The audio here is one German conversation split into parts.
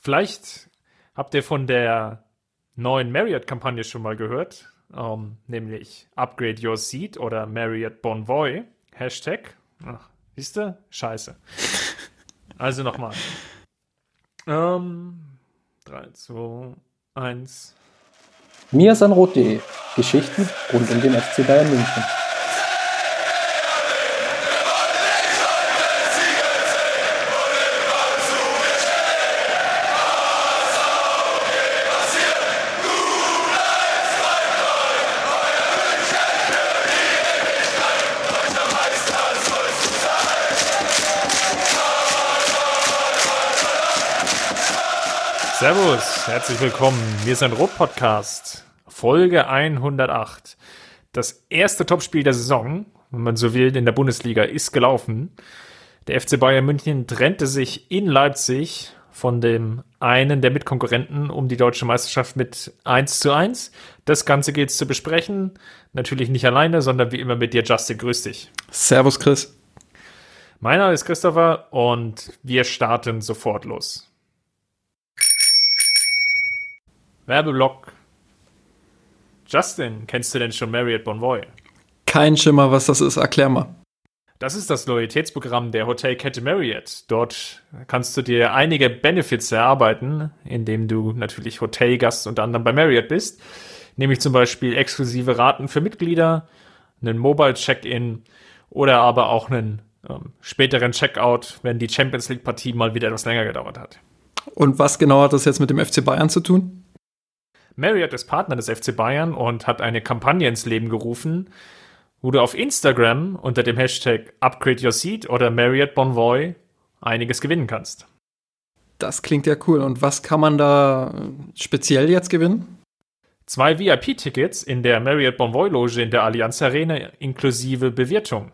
Vielleicht habt ihr von der neuen Marriott-Kampagne schon mal gehört, ähm, nämlich Upgrade Your Seat oder Marriott Bonvoy. Hashtag. Ach, siehst du? Scheiße. Also nochmal. Ähm, 3, 2, 1. Miasanrot.de Geschichten rund um den FC Bayern München. Servus, herzlich willkommen. Wir sind Rot Podcast, Folge 108. Das erste Topspiel der Saison, wenn man so will, in der Bundesliga ist gelaufen. Der FC Bayern München trennte sich in Leipzig von dem einen der Mitkonkurrenten um die deutsche Meisterschaft mit 1 zu 1. Das Ganze gilt es zu besprechen. Natürlich nicht alleine, sondern wie immer mit dir, Justin. Grüß dich. Servus, Chris. Mein Name ist Christopher und wir starten sofort los. Werbeblock. Justin, kennst du denn schon Marriott Bonvoy? Kein Schimmer, was das ist. Erklär mal. Das ist das Loyalitätsprogramm der Hotelkette Marriott. Dort kannst du dir einige Benefits erarbeiten, indem du natürlich Hotelgast unter anderem bei Marriott bist. Nämlich zum Beispiel exklusive Raten für Mitglieder, einen Mobile Check-in oder aber auch einen ähm, späteren Checkout, wenn die Champions League Partie mal wieder etwas länger gedauert hat. Und was genau hat das jetzt mit dem FC Bayern zu tun? Marriott ist Partner des FC Bayern und hat eine Kampagne ins Leben gerufen, wo du auf Instagram unter dem Hashtag Upgrade Your Seat oder Marriott Bonvoy einiges gewinnen kannst. Das klingt ja cool. Und was kann man da speziell jetzt gewinnen? Zwei VIP-Tickets in der Marriott Bonvoy Loge in der Allianz Arena inklusive Bewirtung.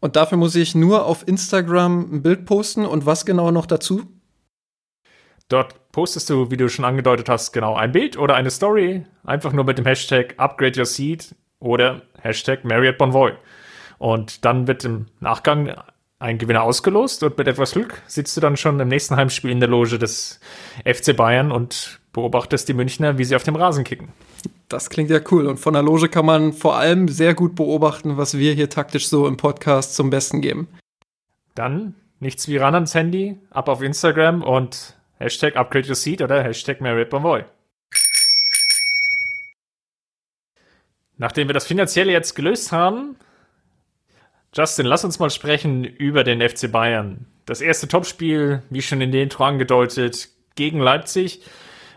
Und dafür muss ich nur auf Instagram ein Bild posten und was genau noch dazu? Dort postest du, wie du schon angedeutet hast, genau ein Bild oder eine Story, einfach nur mit dem Hashtag Upgrade Your Seat oder Hashtag Marriott Bonvoy. Und dann wird im Nachgang ein Gewinner ausgelost und mit etwas Glück sitzt du dann schon im nächsten Heimspiel in der Loge des FC Bayern und beobachtest die Münchner, wie sie auf dem Rasen kicken. Das klingt ja cool. Und von der Loge kann man vor allem sehr gut beobachten, was wir hier taktisch so im Podcast zum Besten geben. Dann nichts wie ran ans Handy, ab auf Instagram und Hashtag Upgrade Your Seat oder Hashtag Marriott Bonvoy. Nachdem wir das Finanzielle jetzt gelöst haben, Justin, lass uns mal sprechen über den FC Bayern. Das erste Topspiel, wie schon in den Intro angedeutet, gegen Leipzig.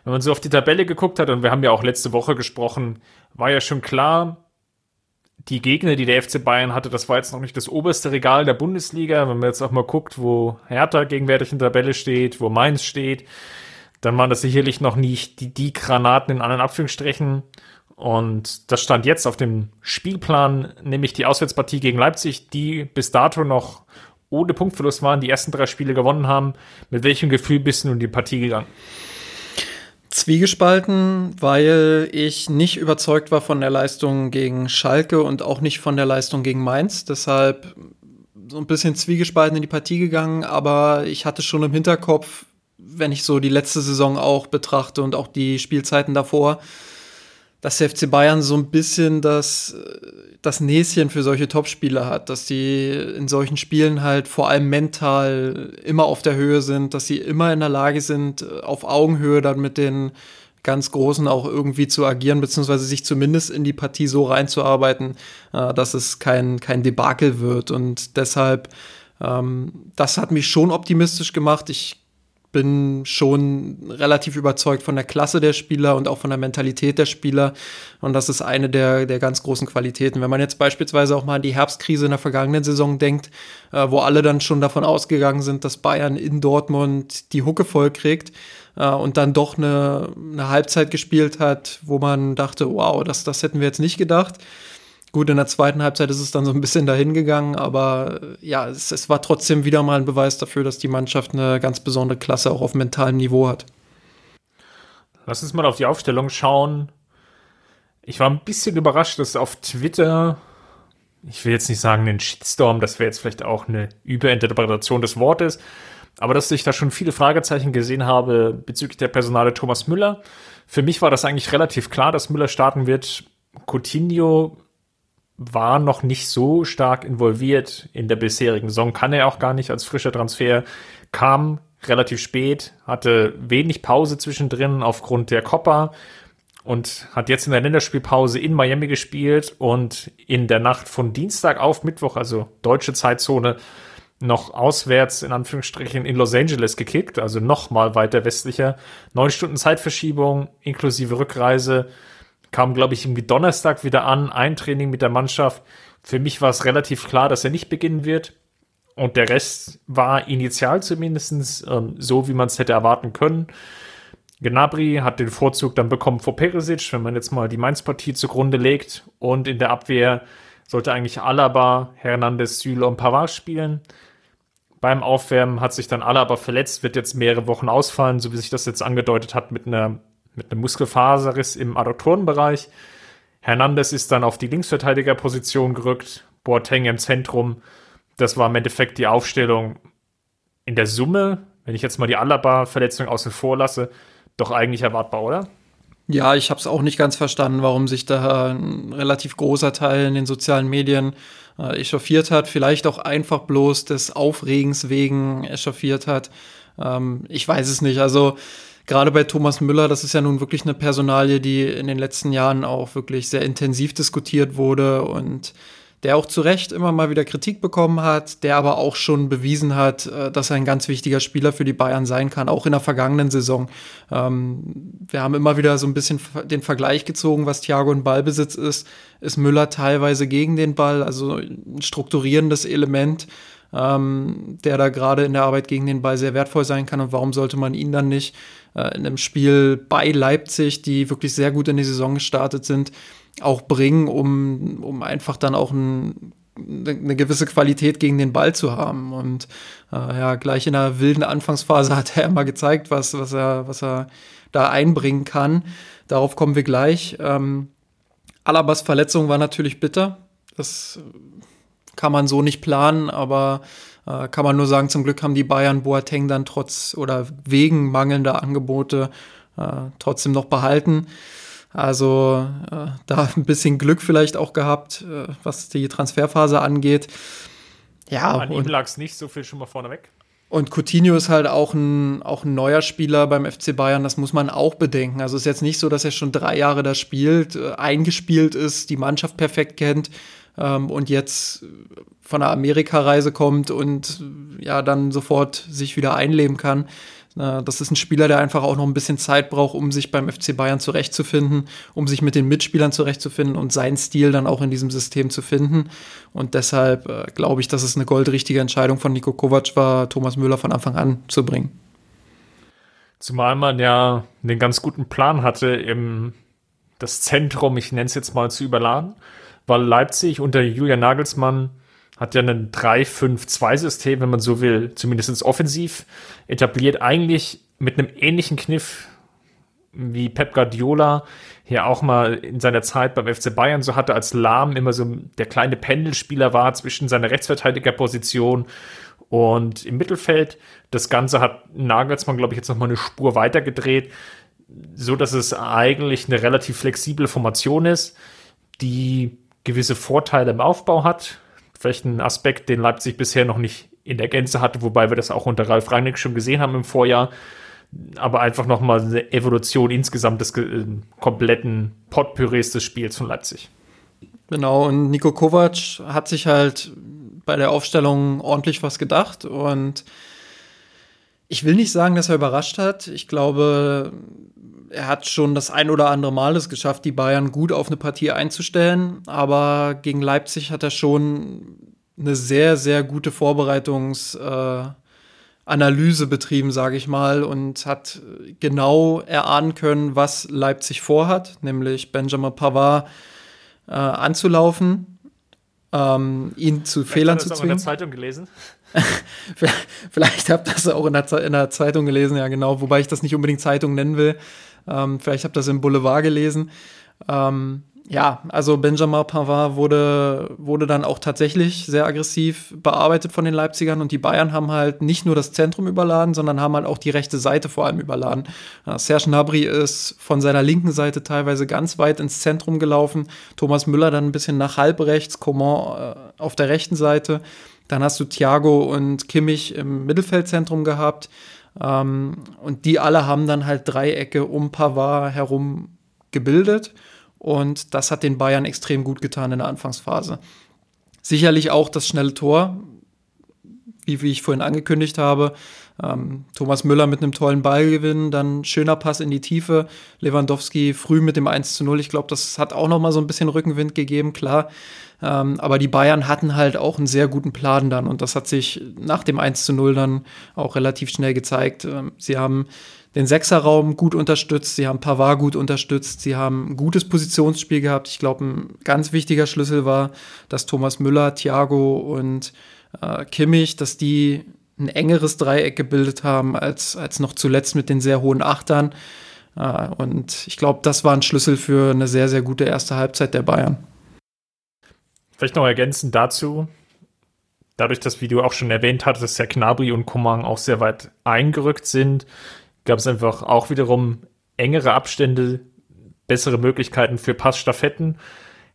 Wenn man so auf die Tabelle geguckt hat, und wir haben ja auch letzte Woche gesprochen, war ja schon klar, die Gegner, die der FC Bayern hatte, das war jetzt noch nicht das oberste Regal der Bundesliga. Wenn man jetzt auch mal guckt, wo Hertha gegenwärtig in der Tabelle steht, wo Mainz steht, dann waren das sicherlich noch nicht die, die Granaten in anderen Abführungsstrichen. Und das stand jetzt auf dem Spielplan, nämlich die Auswärtspartie gegen Leipzig, die bis dato noch ohne Punktverlust waren, die ersten drei Spiele gewonnen haben. Mit welchem Gefühl bist du in die Partie gegangen? Zwiegespalten, weil ich nicht überzeugt war von der Leistung gegen Schalke und auch nicht von der Leistung gegen Mainz. Deshalb so ein bisschen zwiegespalten in die Partie gegangen, aber ich hatte schon im Hinterkopf, wenn ich so die letzte Saison auch betrachte und auch die Spielzeiten davor, dass der FC Bayern so ein bisschen das, das Näschen für solche Topspieler hat, dass die in solchen Spielen halt vor allem mental immer auf der Höhe sind, dass sie immer in der Lage sind, auf Augenhöhe dann mit den ganz Großen auch irgendwie zu agieren, beziehungsweise sich zumindest in die Partie so reinzuarbeiten, äh, dass es kein, kein Debakel wird. Und deshalb, ähm, das hat mich schon optimistisch gemacht. Ich bin schon relativ überzeugt von der Klasse der Spieler und auch von der Mentalität der Spieler. Und das ist eine der, der ganz großen Qualitäten. Wenn man jetzt beispielsweise auch mal an die Herbstkrise in der vergangenen Saison denkt, äh, wo alle dann schon davon ausgegangen sind, dass Bayern in Dortmund die Hucke voll kriegt äh, und dann doch eine, eine Halbzeit gespielt hat, wo man dachte, wow, das, das hätten wir jetzt nicht gedacht. Gut, in der zweiten Halbzeit ist es dann so ein bisschen dahin gegangen, aber äh, ja, es, es, war trotzdem wieder mal ein Beweis dafür, dass die Mannschaft eine ganz besondere Klasse auch auf mentalem Niveau hat. Lass uns mal auf die Aufstellung schauen. Ich war ein bisschen überrascht, dass auf Twitter, ich will jetzt nicht sagen, einen Shitstorm, das wäre jetzt vielleicht auch eine Überinterpretation des Wortes, Aber dass ich da schon viele Fragezeichen gesehen habe bezüglich der Personale Thomas Müller. Für mich war das eigentlich relativ klar, dass Müller starten wird. Coutinho war noch nicht so stark involviert in der bisherigen Saison, kann er auch gar nicht als frischer Transfer, kam relativ spät, hatte wenig Pause zwischendrin aufgrund der Copa und hat jetzt in der Länderspielpause in Miami gespielt und in der Nacht von Dienstag auf Mittwoch, also deutsche Zeitzone, noch auswärts in Anführungsstrichen in Los Angeles gekickt, also noch mal weiter westlicher. Neun Stunden Zeitverschiebung inklusive Rückreise kam, glaube ich, irgendwie Donnerstag wieder an, ein Training mit der Mannschaft. Für mich war es relativ klar, dass er nicht beginnen wird. Und der Rest war initial zumindest ähm, so, wie man es hätte erwarten können. Gnabry hat den Vorzug dann bekommen vor Perisic, wenn man jetzt mal die Mainz-Partie zugrunde legt. Und in der Abwehr sollte eigentlich Alaba, Hernandez, Süle und Pavard spielen. Beim Aufwärmen hat sich dann Alaba verletzt, wird jetzt mehrere Wochen ausfallen, so wie sich das jetzt angedeutet hat mit einer mit einem Muskelfaserriss im Adduktorenbereich. Hernandez ist dann auf die Linksverteidigerposition gerückt, Boateng im Zentrum. Das war im Endeffekt die Aufstellung in der Summe, wenn ich jetzt mal die Alaba-Verletzung außen vor lasse, doch eigentlich erwartbar, oder? Ja, ich habe es auch nicht ganz verstanden, warum sich da ein relativ großer Teil in den sozialen Medien äh, echauffiert hat. Vielleicht auch einfach bloß des Aufregens wegen echauffiert hat. Ähm, ich weiß es nicht. Also gerade bei Thomas Müller, das ist ja nun wirklich eine Personalie, die in den letzten Jahren auch wirklich sehr intensiv diskutiert wurde und der auch zu Recht immer mal wieder Kritik bekommen hat, der aber auch schon bewiesen hat, äh, dass er ein ganz wichtiger Spieler für die Bayern sein kann, auch in der vergangenen Saison. Ähm, wir haben immer wieder so ein bisschen den Vergleich gezogen, was Thiago in Ballbesitz ist, ist Müller teilweise gegen den Ball, also ein strukturierendes Element ähm, der da gerade in der Arbeit gegen den Ball sehr wertvoll sein kann. Und warum sollte man ihn dann nicht äh, in einem Spiel bei Leipzig, die wirklich sehr gut in die Saison gestartet sind, auch bringen, um, um einfach dann auch ein, eine gewisse Qualität gegen den Ball zu haben. Und äh, ja, gleich in der wilden Anfangsphase hat er mal gezeigt, was, was, er, was er da einbringen kann. Darauf kommen wir gleich. Ähm, Alabas Verletzung war natürlich bitter. Das kann man so nicht planen, aber äh, kann man nur sagen, zum Glück haben die Bayern Boateng dann trotz oder wegen mangelnder Angebote äh, trotzdem noch behalten. Also äh, da ein bisschen Glück vielleicht auch gehabt, äh, was die Transferphase angeht. Ja, An ihm lag es nicht so viel schon mal vorneweg. Und Coutinho ist halt auch ein, auch ein neuer Spieler beim FC Bayern, das muss man auch bedenken. Also es ist jetzt nicht so, dass er schon drei Jahre da spielt, äh, eingespielt ist, die Mannschaft perfekt kennt ähm, und jetzt von einer Amerikareise kommt und ja dann sofort sich wieder einleben kann. Das ist ein Spieler, der einfach auch noch ein bisschen Zeit braucht, um sich beim FC Bayern zurechtzufinden, um sich mit den Mitspielern zurechtzufinden und seinen Stil dann auch in diesem System zu finden. Und deshalb äh, glaube ich, dass es eine goldrichtige Entscheidung von Nico Kovac war, Thomas Müller von Anfang an zu bringen. Zumal man ja einen ganz guten Plan hatte, im das Zentrum, ich nenne es jetzt mal, zu überladen weil Leipzig unter Julian Nagelsmann hat ja ein 3-5-2-System, wenn man so will, zumindest offensiv etabliert, eigentlich mit einem ähnlichen Kniff wie Pep Guardiola hier auch mal in seiner Zeit beim FC Bayern so hatte, als Lahm immer so der kleine Pendelspieler war zwischen seiner Rechtsverteidigerposition und im Mittelfeld. Das Ganze hat Nagelsmann, glaube ich, jetzt noch mal eine Spur weitergedreht, so dass es eigentlich eine relativ flexible Formation ist, die gewisse Vorteile im Aufbau hat. Vielleicht ein Aspekt, den Leipzig bisher noch nicht in der Gänze hatte, wobei wir das auch unter Ralf Rangnick schon gesehen haben im Vorjahr. Aber einfach nochmal eine Evolution insgesamt des äh, kompletten Potpürés des Spiels von Leipzig. Genau, und Nico Kovac hat sich halt bei der Aufstellung ordentlich was gedacht und ich will nicht sagen, dass er überrascht hat. Ich glaube, er hat schon das ein oder andere Mal es geschafft, die Bayern gut auf eine Partie einzustellen. Aber gegen Leipzig hat er schon eine sehr, sehr gute Vorbereitungsanalyse äh, betrieben, sage ich mal, und hat genau erahnen können, was Leipzig vorhat, nämlich Benjamin Pavard äh, anzulaufen, ähm, ihn zu Vielleicht Fehlern zu zwingen. Hast du in der Zeitung gelesen? Vielleicht habt ihr das auch in der, in der, Zeitung gelesen, ja genau, wobei ich das nicht unbedingt Zeitung nennen will. Ähm, vielleicht habt ihr das im Boulevard gelesen. Ähm, Ja, also Benjamin Pavard wurde, wurde dann auch tatsächlich sehr aggressiv bearbeitet von den Leipzigern und die Bayern haben halt nicht nur das Zentrum überladen, sondern haben halt auch die rechte Seite vor allem überladen. Serge Gnabry ist von seiner linken Seite teilweise ganz weit ins Zentrum gelaufen, Thomas Müller dann ein bisschen nach halb rechts, Coman äh, auf der rechten Seite. Dann hast du Thiago und Kimmich im Mittelfeldzentrum gehabt. Ähm, und die alle haben dann halt Dreiecke um Pavard herum gebildet. Und das hat den Bayern extrem gut getan in der Anfangsphase. Sicherlich auch das schnelle Tor, wie, wie ich vorhin angekündigt habe. Ähm, Thomas Müller mit einem tollen Ballgewinn, dann schöner Pass in die Tiefe. Lewandowski früh mit dem 1 zu 0. Ich glaube, das hat auch noch mal so ein bisschen Rückenwind gegeben, klar. Ähm, aber die Bayern hatten halt auch einen sehr guten Plan dann und das hat sich nach dem 1 zu 0 dann auch relativ schnell gezeigt. Ähm, sie haben den Sechserraum gut unterstützt, sie haben Pavard gut unterstützt, sie haben ein gutes Positionsspiel gehabt. Ich glaube, ein ganz wichtiger Schlüssel war, dass Thomas Müller, Thiago und äh, Kimmich, dass die ein engeres Dreieck gebildet haben als, als noch zuletzt mit den sehr hohen Achtern. Äh, und ich glaube, das war ein Schlüssel für eine sehr, sehr gute erste Halbzeit der Bayern. Vielleicht noch ergänzend dazu, dadurch, dass, wie du auch schon erwähnt hattest, dass ja Knabri und Coman auch sehr weit eingerückt sind, gab es einfach auch wiederum engere Abstände, bessere Möglichkeiten für Passstaffetten.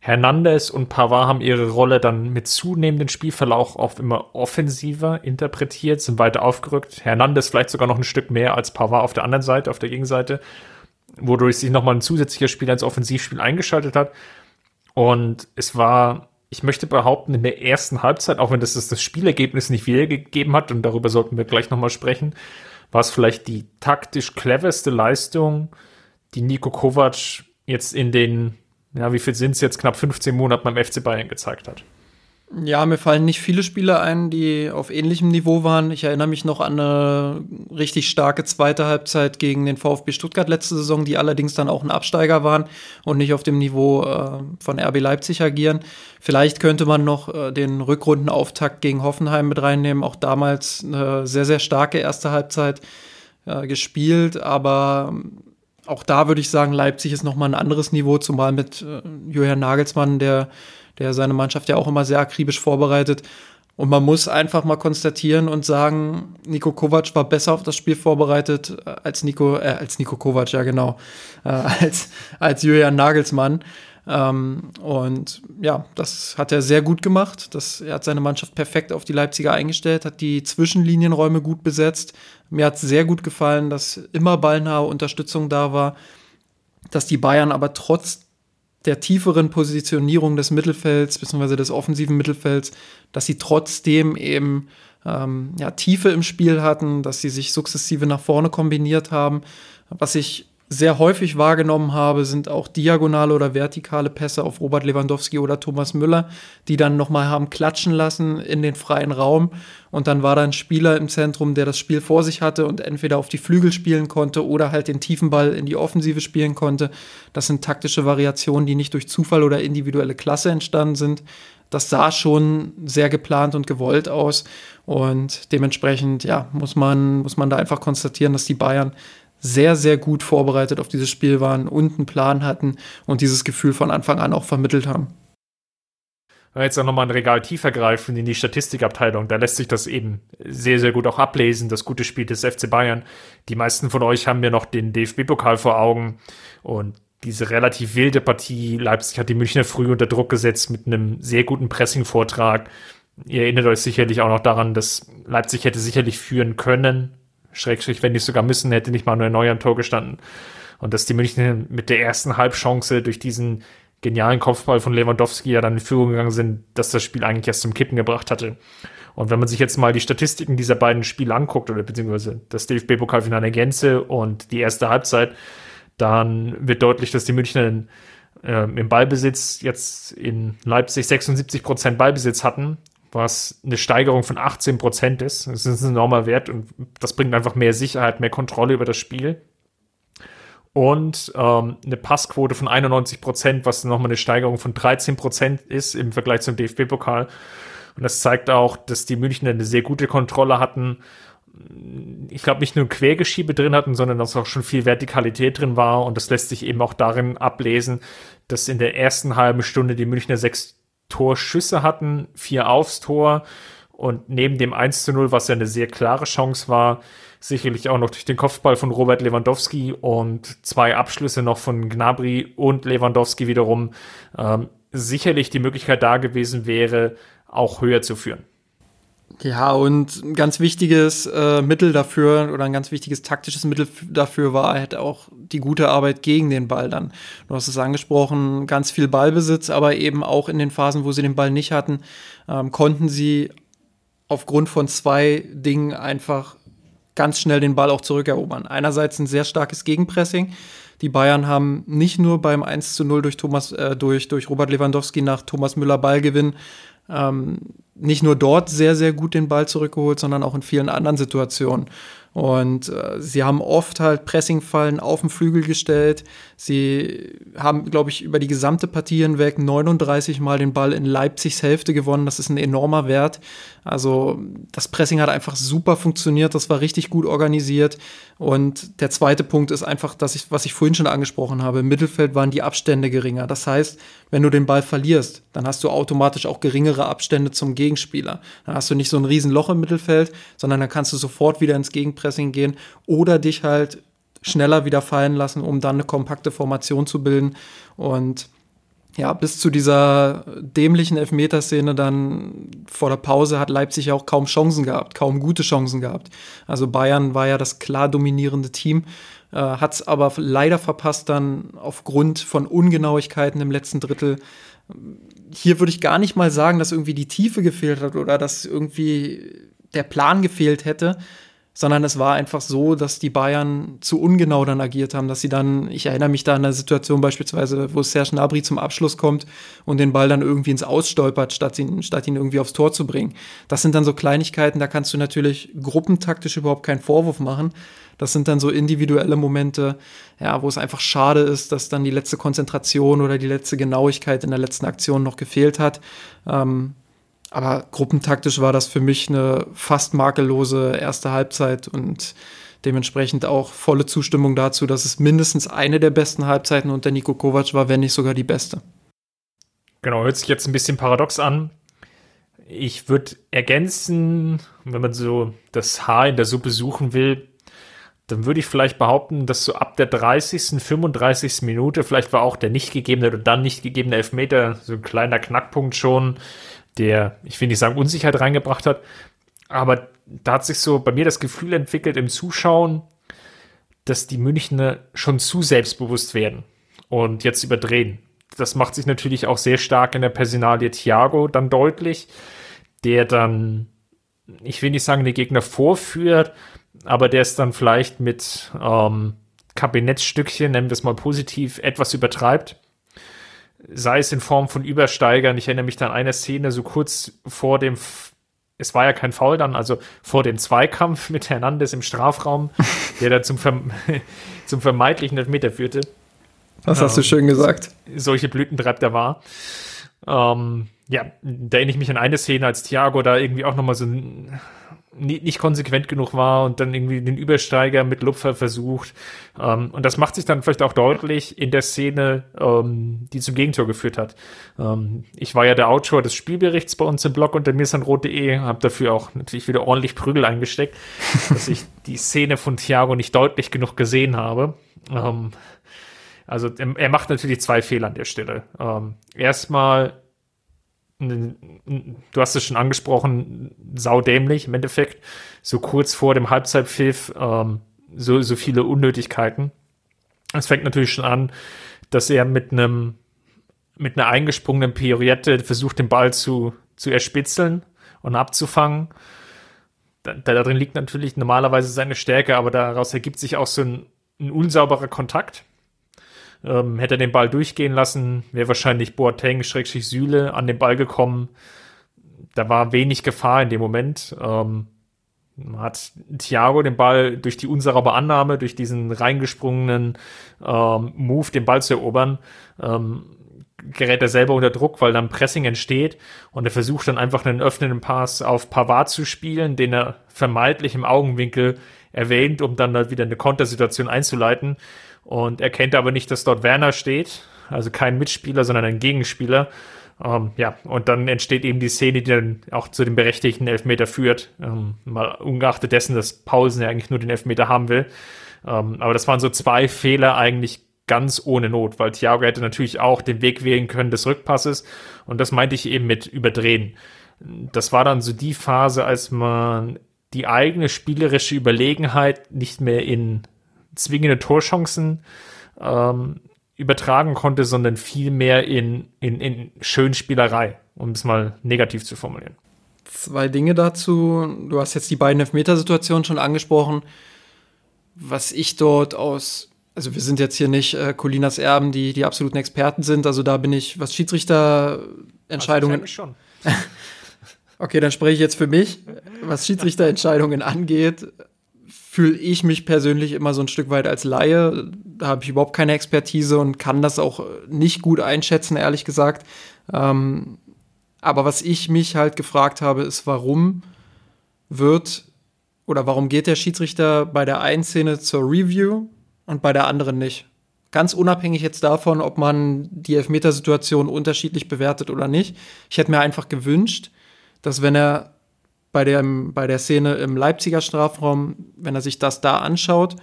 Hernandez und Pavard haben ihre Rolle dann mit zunehmendem Spielverlauf auch immer offensiver interpretiert, sind weiter aufgerückt. Hernandez vielleicht sogar noch ein Stück mehr als Pavard auf der anderen Seite, auf der Gegenseite, wodurch sich nochmal ein zusätzlicher Spieler ins Offensivspiel eingeschaltet hat. Und es war, ich möchte behaupten, in der ersten Halbzeit, auch wenn das das Spielergebnis nicht wiedergegeben hat, und darüber sollten wir gleich nochmal sprechen, war es vielleicht die taktisch cleverste Leistung, die Nico Kovac jetzt in den, ja, wie viel sind es jetzt, knapp 15 Monaten beim FC Bayern gezeigt hat. Ja, mir fallen nicht viele Spieler ein, die auf ähnlichem Niveau waren. Ich erinnere mich noch an eine richtig starke zweite Halbzeit gegen den VfB Stuttgart letzte Saison, die allerdings dann auch ein Absteiger waren und nicht auf dem Niveau äh, von RB Leipzig agieren. Vielleicht könnte man noch äh, den Rückrundenauftakt gegen Hoffenheim mit reinnehmen. Auch damals eine sehr, sehr starke erste Halbzeit äh, gespielt, aber auch da würde ich sagen, Leipzig ist nochmal ein anderes Niveau, zumal mit äh, Julian Nagelsmann, der der seine Mannschaft ja auch immer sehr akribisch vorbereitet. Und man muss einfach mal konstatieren und sagen, Nico Kovac war besser auf das Spiel vorbereitet als Nico, äh, als Nico Kovac, ja genau, äh, als, als Julian Nagelsmann. Ähm, und ja, das hat er sehr gut gemacht. Das, er hat seine Mannschaft perfekt auf die Leipziger eingestellt, hat die Zwischenlinienräume gut besetzt. Mir hat sehr gut gefallen, dass immer ballnahe Unterstützung da war, dass die Bayern aber trotz der tieferen Positionierung des Mittelfelds bzw. des offensiven Mittelfelds, dass sie trotzdem eben ähm, ja, Tiefe im Spiel hatten, dass sie sich sukzessive nach vorne kombiniert haben. Was ich sehr häufig wahrgenommen habe, sind auch diagonale oder vertikale Pässe auf Robert Lewandowski oder Thomas Müller, die dann nochmal haben klatschen lassen in den freien Raum. Und dann war da ein Spieler im Zentrum, der das Spiel vor sich hatte und entweder auf die Flügel spielen konnte oder halt den tiefen Ball in die Offensive spielen konnte. Das sind taktische Variationen, die nicht durch Zufall oder individuelle Klasse entstanden sind. Das sah schon sehr geplant und gewollt aus. Und dementsprechend, ja, muss man, muss man da einfach konstatieren, dass die Bayern sehr, sehr gut vorbereitet auf dieses Spiel waren und einen Plan hatten und dieses Gefühl von Anfang an auch vermittelt haben. Jetzt auch nochmal ein Regal tiefer greifen in die Statistikabteilung, da lässt sich das eben sehr, sehr gut auch ablesen, das gute Spiel des FC Bayern. Die meisten von euch haben ja noch den DFB-Pokal vor Augen und diese relativ wilde Partie. Leipzig hat die Münchner früh unter Druck gesetzt mit einem sehr guten Pressing-Vortrag. Ihr erinnert euch sicherlich auch noch daran, dass Leipzig hätte sicherlich führen können, Schrägstrich, wenn nicht sogar müssen, hätte nicht mal nur neuer im Tor gestanden. Und dass die Münchner mit der ersten Halbchance durch diesen genialen Kopfball von Lewandowski ja dann in Führung gegangen sind, dass das Spiel eigentlich erst zum Kippen gebracht hatte. Und wenn man sich jetzt mal die Statistiken dieser beiden Spiele anguckt, oder beziehungsweise das DFB-Pokalfinale in Gänze und die erste Halbzeit, dann wird deutlich, dass die Münchner äh, im Ballbesitz jetzt in Leipzig 76 Prozent Ballbesitz hatten was eine Steigerung von 18 Prozent ist. Das ist ein enormer Wert und das bringt einfach mehr Sicherheit, mehr Kontrolle über das Spiel. Und ähm, eine Passquote von 91 Prozent, was nochmal eine Steigerung von 13 Prozent ist im Vergleich zum DFB-Pokal. Und das zeigt auch, dass die Münchner eine sehr gute Kontrolle hatten. ich glaube, nicht nur Quergeschiebe drin hatten, sondern dass auch schon viel Vertikalität drin war. Und das lässt sich eben auch darin ablesen, dass in der ersten halben Stunde die Münchner sechs Torschüsse hatten, vier aufs Tor. Und neben dem 1 zu 0, was ja eine sehr klare Chance war, sicherlich auch noch durch den Kopfball von Robert Lewandowski und zwei Abschlüsse noch von Gnabry und Lewandowski wiederum, ähm, sicherlich die Möglichkeit da gewesen wäre, auch höher zu führen. Ja, und ein ganz wichtiges äh, Mittel dafür oder ein ganz wichtiges taktisches Mittel dafür war halt auch die gute Arbeit gegen den Ball dann. Du hast es angesprochen, ganz viel Ballbesitz, aber eben auch in den Phasen, wo sie den Ball nicht hatten, ähm, konnten sie aufgrund von zwei Dingen einfach ganz schnell den Ball auch zurückerobern. Einerseits ein sehr starkes Gegenpressing. Die Bayern haben nicht nur beim 1 zu 0 durch Thomas, äh, durch, durch Robert Lewandowski nach Thomas Müller Ballgewinn ähm, nicht nur dort sehr, sehr gut den Ball zurückgeholt, sondern auch in vielen anderen Situationen. Und äh, sie haben oft halt Pressingfallen auf den Flügel gestellt. Sie haben, glaube ich, über die gesamte Partie hinweg 39 Mal den Ball in Leipzigs Hälfte gewonnen. Das ist ein enormer Wert. Also das Pressing hat einfach super funktioniert. Das war richtig gut organisiert. Und der zweite Punkt ist einfach, dass ich, was ich vorhin schon angesprochen habe, im Mittelfeld waren die Abstände geringer. Das heißt, wenn du den Ball verlierst, dann hast du automatisch auch geringere Abstände zum Gegenspieler. Dann hast du nicht so ein Riesenloch im Mittelfeld, sondern dann kannst du sofort wieder ins Gegenpressing gehen oder dich halt schneller wieder fallen lassen, um dann eine kompakte Formation zu bilden. Und ja, bis zu dieser dämlichen Elfmeterszene dann vor der Pause hat Leipzig auch kaum Chancen gehabt, kaum gute Chancen gehabt. Also Bayern war ja das klar dominierende Team, äh, hat es aber leider verpasst dann aufgrund von Ungenauigkeiten im letzten Drittel. Hier würde ich gar nicht mal sagen, dass irgendwie die Tiefe gefehlt hat oder dass irgendwie der Plan gefehlt hätte, sondern es war einfach so, dass die Bayern zu ungenau dann agiert haben, dass sie dann, ich erinnere mich da an eine Situation beispielsweise, wo Serge Gnabry zum Abschluss kommt und den Ball dann irgendwie ins Ausstolpert, statt ihn, statt ihn irgendwie aufs Tor zu bringen. Das sind dann so Kleinigkeiten, da kannst du natürlich gruppentaktisch überhaupt keinen Vorwurf machen. Das sind dann so individuelle Momente, ja, wo es einfach schade ist, dass dann die letzte Konzentration oder die letzte Genauigkeit in der letzten Aktion noch gefehlt hat. Ähm, aber gruppentaktisch war das für mich eine fast makellose erste Halbzeit und dementsprechend auch volle Zustimmung dazu, dass es mindestens eine der besten Halbzeiten unter Nico Kovac war, wenn nicht sogar die beste. Genau, hört sich jetzt ein bisschen paradox an. Ich würde ergänzen, wenn man so das Haar in der Suppe suchen will, dann würde ich vielleicht behaupten, dass so ab der 30., 35. Minute, vielleicht war auch der nicht gegebene oder dann nicht gegebene Elfmeter so ein kleiner Knackpunkt schon, der, ich will nicht sagen, Unsicherheit reingebracht hat. Aber da hat sich so bei mir das Gefühl entwickelt im Zuschauen, dass die Münchner schon zu selbstbewusst werden und jetzt überdrehen. Das macht sich natürlich auch sehr stark in der Personalie Thiago dann deutlich, der dann, ich will nicht sagen, den Gegner vorführt, aber der es dann vielleicht mit ähm, Kabinettstückchen, nennen wir es mal positiv, etwas übertreibt sei es in Form von Übersteigern. Ich erinnere mich an eine Szene so kurz vor dem, es war ja kein Foul dann, also vor dem Zweikampf mit Hernandez im Strafraum, der dann zum, Verm zum vermeintlichen Elfmeter führte. Das hast ähm, du schön gesagt. Solche Blütentreib der war. Ähm, ja, da erinnere ich mich an eine Szene, als Thiago da irgendwie auch nochmal so ein nicht konsequent genug war und dann irgendwie den Übersteiger mit Lupfer versucht. Ähm, und das macht sich dann vielleicht auch deutlich in der Szene, ähm, die zum Gegentor geführt hat. Ähm, ich war ja der Autor des Spielberichts bei uns im Blog unter mirsanrot.de, habe dafür auch natürlich wieder ordentlich Prügel eingesteckt, dass ich die Szene von Thiago nicht deutlich genug gesehen habe. Ähm, also er macht natürlich zwei Fehler an der Stelle. Ähm, erstmal du hast es schon angesprochen, saudämlich im Endeffekt, so kurz vor dem Halbzeitpfiff, ähm, so, so viele Unnötigkeiten. Es fängt natürlich schon an, dass er mit einem mit einer eingesprungenen Pirouette versucht, den Ball zu, zu erspitzeln und abzufangen. Da, da drin liegt natürlich normalerweise seine Stärke, aber daraus ergibt sich auch so ein, ein unsauberer Kontakt. Ähm, hätte er den Ball durchgehen lassen, wäre wahrscheinlich Boateng, Schrägstrich Süle an den Ball gekommen. Da war wenig Gefahr in dem Moment. Ähm, hat Thiago den Ball durch die unsaubere Annahme, durch diesen reingesprungenen ähm, Move, den Ball zu erobern, ähm, gerät er selber unter Druck, weil dann Pressing entsteht und er versucht dann einfach einen öffnenden Pass auf Pavard zu spielen, den er vermeintlich im Augenwinkel erwähnt, um dann halt wieder eine Kontersituation einzuleiten und erkennt aber nicht, dass dort Werner steht, also kein Mitspieler, sondern ein Gegenspieler. Ähm, ja, und dann entsteht eben die Szene, die dann auch zu dem berechtigten Elfmeter führt, ähm, mal ungeachtet dessen, dass Pausen ja eigentlich nur den Elfmeter haben will. Ähm, aber das waren so zwei Fehler eigentlich ganz ohne Not, weil Thiago hätte natürlich auch den Weg wählen können des Rückpasses und das meinte ich eben mit überdrehen. Das war dann so die Phase, als man die eigene spielerische Überlegenheit nicht mehr in zwingende Torchancen ähm, übertragen konnte, sondern vielmehr in, in, in Schönspielerei, um es mal negativ zu formulieren. Zwei Dinge dazu. Du hast jetzt die beiden Elfmetersituationen schon angesprochen. Was ich dort aus also wir sind jetzt hier nicht äh, Colinas Erben, die die absoluten Experten sind. Also da bin ich, was Schiedsrichterentscheidungen. Also schon. okay, dann spreche ich jetzt für mich. Was Schiedsrichterentscheidungen angeht, fühle ich mich persönlich immer so ein Stück weit als Laie. Da habe ich überhaupt keine Expertise und kann das auch nicht gut einschätzen, ehrlich gesagt. Ähm, aber was ich mich halt gefragt habe, ist, warum wird oder warum geht der Schiedsrichter bei der einen Szene zur Review und bei der anderen nicht. Ganz unabhängig jetzt davon, ob man die Elfmetersituation unterschiedlich bewertet oder nicht. Ich hätte mir einfach gewünscht, dass wenn er bei der, bei der Szene im Leipziger Strafraum, wenn er sich das da anschaut,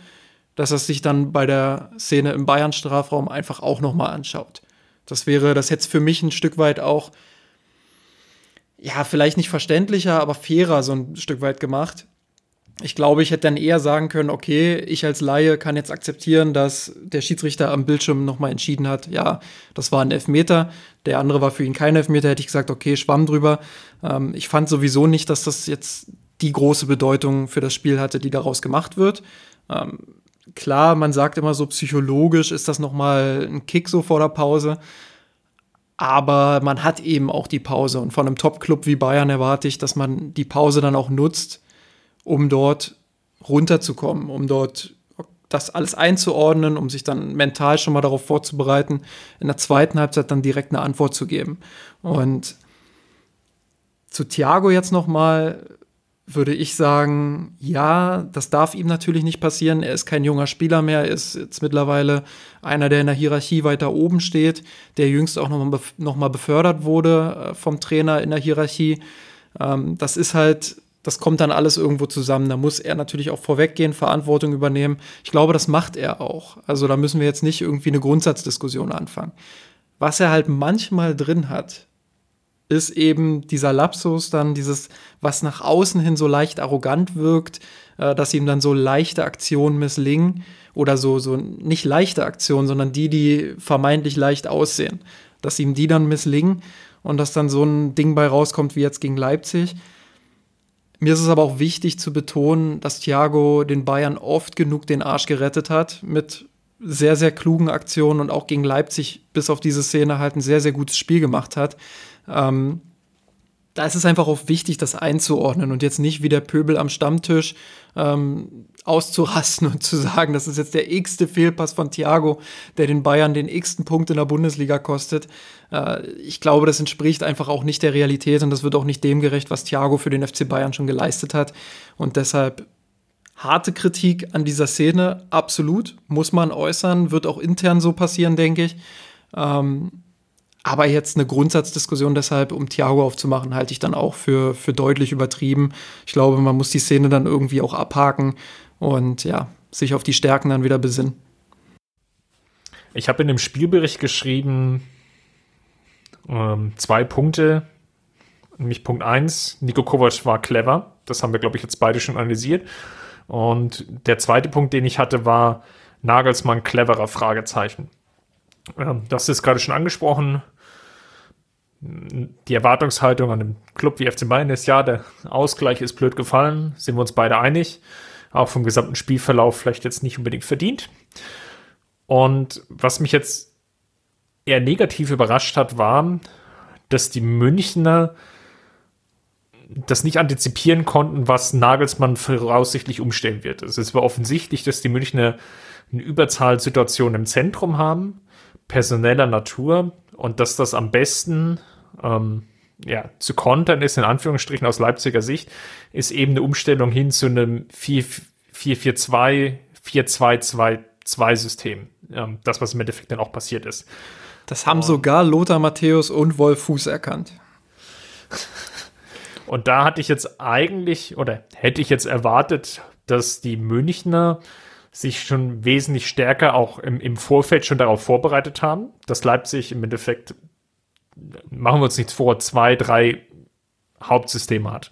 dass er sich dann bei der Szene im Bayern Strafraum einfach auch nochmal anschaut. Das wäre, das hätte es für mich ein Stück weit auch, ja, vielleicht nicht verständlicher, aber fairer so ein Stück weit gemacht, ich glaube, ich hätte dann eher sagen können, okay, ich als Laie kann jetzt akzeptieren, dass der Schiedsrichter am Bildschirm nochmal entschieden hat, ja, das war ein Elfmeter, der andere war für ihn kein Elfmeter, hätte ich gesagt, okay, schwamm drüber. Ähm, ich fand sowieso nicht, dass das jetzt die große Bedeutung für das Spiel hatte, die daraus gemacht wird. Ähm, klar, man sagt immer so psychologisch ist das nochmal ein Kick so vor der Pause. Aber man hat eben auch die Pause. Und von einem Top-Club wie Bayern erwarte ich, dass man die Pause dann auch nutzt, um dort runterzukommen, um dort das alles einzuordnen, um sich dann mental schon mal darauf vorzubereiten, in der zweiten Halbzeit dann direkt eine Antwort zu geben. Und zu Thiago jetzt noch mal würde ich sagen, ja, das darf ihm natürlich nicht passieren. Er ist kein junger Spieler mehr, er ist jetzt mittlerweile einer, der in der Hierarchie weiter oben steht, der jüngst auch noch mal, noch mal befördert wurde äh, vom Trainer in der Hierarchie. Ähm, das ist halt das kommt dann alles irgendwo zusammen. Da muss er natürlich auch vorweggehen, Verantwortung übernehmen. Ich glaube, das macht er auch. Also da müssen wir jetzt nicht irgendwie eine Grundsatzdiskussion anfangen. Was er halt manchmal drin hat, ist eben dieser Lapsus, dann dieses, was nach außen hin so leicht arrogant wirkt, äh, dass ihm dann so leichte Aktionen misslingen oder so, so nicht leichte Aktionen, sondern die, die vermeintlich leicht aussehen, dass ihm die dann misslingen und dass dann so ein Ding bei rauskommt wie jetzt gegen Leipzig mir ist es aber auch wichtig zu betonen, dass Thiago den Bayern oft genug den Arsch gerettet hat mit sehr, sehr klugen Aktionen und auch gegen Leipzig bis auf diese Szene halt ein sehr, sehr gutes Spiel gemacht hat. Ähm, da ist es einfach auch wichtig, das einzuordnen und jetzt nicht wie der Pöbel am Stammtisch ähm, auszurasten und zu sagen, das ist jetzt der x-te Fehlpass von Thiago, der den Bayern den x-ten Punkt in der Bundesliga kostet. Äh, ich glaube, das entspricht einfach auch nicht der Realität und das wird auch nicht dem gerecht, was Thiago für den FC Bayern schon geleistet hat. Und deshalb harte Kritik an dieser Szene, absolut, muss man äußern, wird auch intern so passieren, denke ich. Ähm, aber jetzt eine Grundsatzdiskussion deshalb, um Thiago aufzumachen, halte ich dann auch für, für deutlich übertrieben. Ich glaube, man muss die Szene dann irgendwie auch abhaken und ja, sich auf die Stärken dann wieder besinnen. Ich habe in dem Spielbericht geschrieben, ähm, zwei Punkte. Nämlich Punkt eins: Nico Kovac war clever. Das haben wir, glaube ich, jetzt beide schon analysiert. Und der zweite Punkt, den ich hatte, war Nagelsmann cleverer Fragezeichen. Ähm, das ist gerade schon angesprochen die Erwartungshaltung an einem Club wie FC Bayern ist, ja, der Ausgleich ist blöd gefallen, sind wir uns beide einig. Auch vom gesamten Spielverlauf vielleicht jetzt nicht unbedingt verdient. Und was mich jetzt eher negativ überrascht hat, war, dass die Münchner das nicht antizipieren konnten, was Nagelsmann voraussichtlich umstellen wird. Also es war offensichtlich, dass die Münchner eine Überzahlsituation im Zentrum haben, personeller Natur, und dass das am besten ähm, ja, zu kontern ist, in Anführungsstrichen aus Leipziger Sicht, ist eben eine Umstellung hin zu einem 4-4-2, 4-2-2-2-System. Ähm, das, was im Endeffekt dann auch passiert ist. Das haben und, sogar Lothar Matthäus und Wolf Fuß erkannt. Und da hatte ich jetzt eigentlich, oder hätte ich jetzt erwartet, dass die Münchner sich schon wesentlich stärker auch im, im Vorfeld schon darauf vorbereitet haben, dass Leipzig im Endeffekt, machen wir uns nichts vor, zwei, drei Hauptsysteme hat.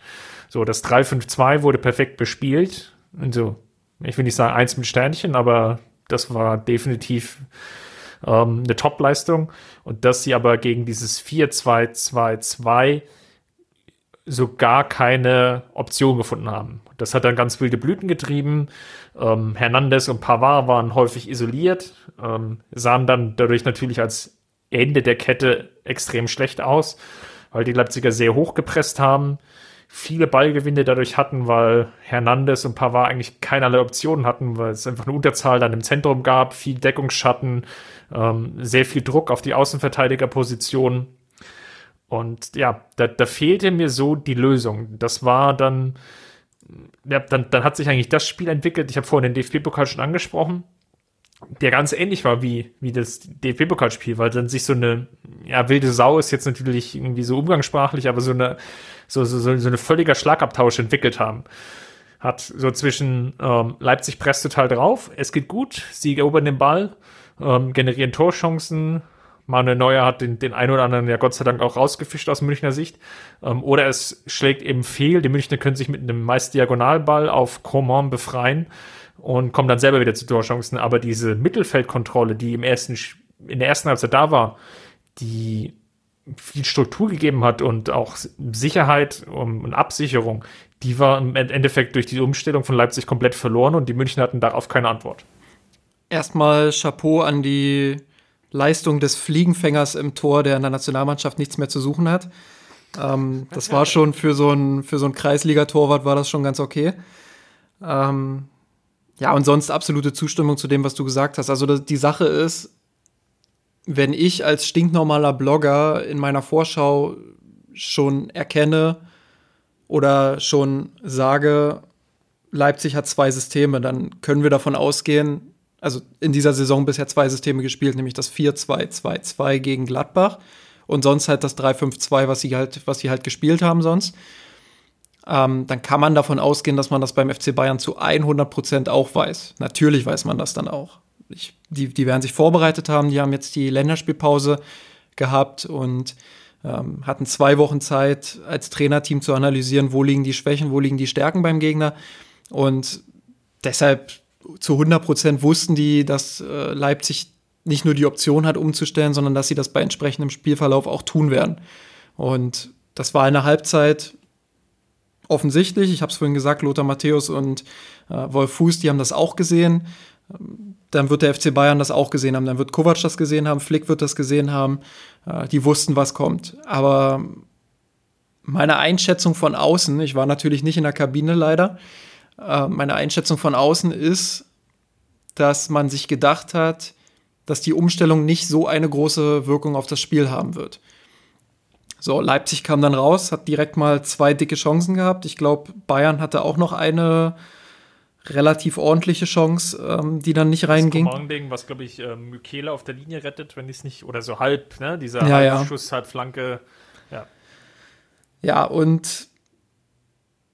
So, das 3-5-2 wurde perfekt bespielt. Also, ich will nicht sagen eins mit Sternchen, aber das war definitiv ähm, eine Top-Leistung. Und dass sie aber gegen dieses 4-2-2-2 so gar keine Option gefunden haben. Das hat dann ganz wilde Blüten getrieben. Ähm, Hernandez und Pavard waren häufig isoliert, ähm, sahen dann dadurch natürlich als Ende der Kette extrem schlecht aus, weil die Leipziger sehr hoch gepresst haben, viele Ballgewinne dadurch hatten, weil Hernandez und Pavard eigentlich keinerlei Optionen hatten, weil es einfach eine Unterzahl dann im Zentrum gab, viel Deckungsschatten, ähm, sehr viel Druck auf die Außenverteidigerposition. Und ja, da, da fehlte mir so die Lösung. Das war dann, ja, dann, dann hat sich eigentlich das Spiel entwickelt. Ich habe vorhin den DFB-Pokal schon angesprochen, der ganz ähnlich war wie, wie das DFB-Pokalspiel, weil dann sich so eine, ja, wilde Sau ist jetzt natürlich irgendwie so umgangssprachlich, aber so eine, so, so, so, so eine völliger Schlagabtausch entwickelt haben. Hat so zwischen ähm, Leipzig presst total drauf, es geht gut, sie erobern den Ball, ähm, generieren Torchancen, Manuel Neuer hat den, den einen oder anderen ja Gott sei Dank auch rausgefischt aus Münchner Sicht. Ähm, oder es schlägt eben fehl. Die Münchner können sich mit einem meist Diagonalball auf Coman befreien und kommen dann selber wieder zu Torchancen. Aber diese Mittelfeldkontrolle, die im ersten, in der ersten Halbzeit da war, die viel Struktur gegeben hat und auch Sicherheit und Absicherung, die war im Endeffekt durch die Umstellung von Leipzig komplett verloren und die Münchner hatten darauf keine Antwort. Erstmal Chapeau an die Leistung des Fliegenfängers im Tor, der in der Nationalmannschaft nichts mehr zu suchen hat. Ähm, das war schon für so ein, für so ein Kreisliga-Torwart war das schon ganz okay. Ähm, ja, und sonst absolute Zustimmung zu dem, was du gesagt hast. Also die Sache ist, wenn ich als stinknormaler Blogger in meiner Vorschau schon erkenne oder schon sage, Leipzig hat zwei Systeme, dann können wir davon ausgehen, also in dieser Saison bisher zwei Systeme gespielt, nämlich das 4-2-2-2 gegen Gladbach und sonst halt das 3-5-2, was sie halt, was sie halt gespielt haben sonst. Ähm, dann kann man davon ausgehen, dass man das beim FC Bayern zu 100 Prozent auch weiß. Natürlich weiß man das dann auch. Ich, die, die werden sich vorbereitet haben, die haben jetzt die Länderspielpause gehabt und ähm, hatten zwei Wochen Zeit, als Trainerteam zu analysieren, wo liegen die Schwächen, wo liegen die Stärken beim Gegner. Und deshalb zu 100 Prozent wussten die, dass äh, Leipzig nicht nur die Option hat, umzustellen, sondern dass sie das bei entsprechendem Spielverlauf auch tun werden. Und das war in der Halbzeit offensichtlich. Ich habe es vorhin gesagt, Lothar Matthäus und äh, Wolf Fuß, die haben das auch gesehen. Dann wird der FC Bayern das auch gesehen haben. Dann wird Kovac das gesehen haben, Flick wird das gesehen haben. Äh, die wussten, was kommt. Aber meine Einschätzung von außen, ich war natürlich nicht in der Kabine leider, äh, meine Einschätzung von außen ist, dass man sich gedacht hat, dass die Umstellung nicht so eine große Wirkung auf das Spiel haben wird. So, Leipzig kam dann raus, hat direkt mal zwei dicke Chancen gehabt. Ich glaube, Bayern hatte auch noch eine relativ ordentliche Chance, ähm, die dann nicht reinging. Das Ding, was glaube ich äh, Mykele auf der Linie rettet, wenn ich es nicht oder so halb, ne, dieser ja, Halbschuss, ja. Halbflanke. Ja. Ja, und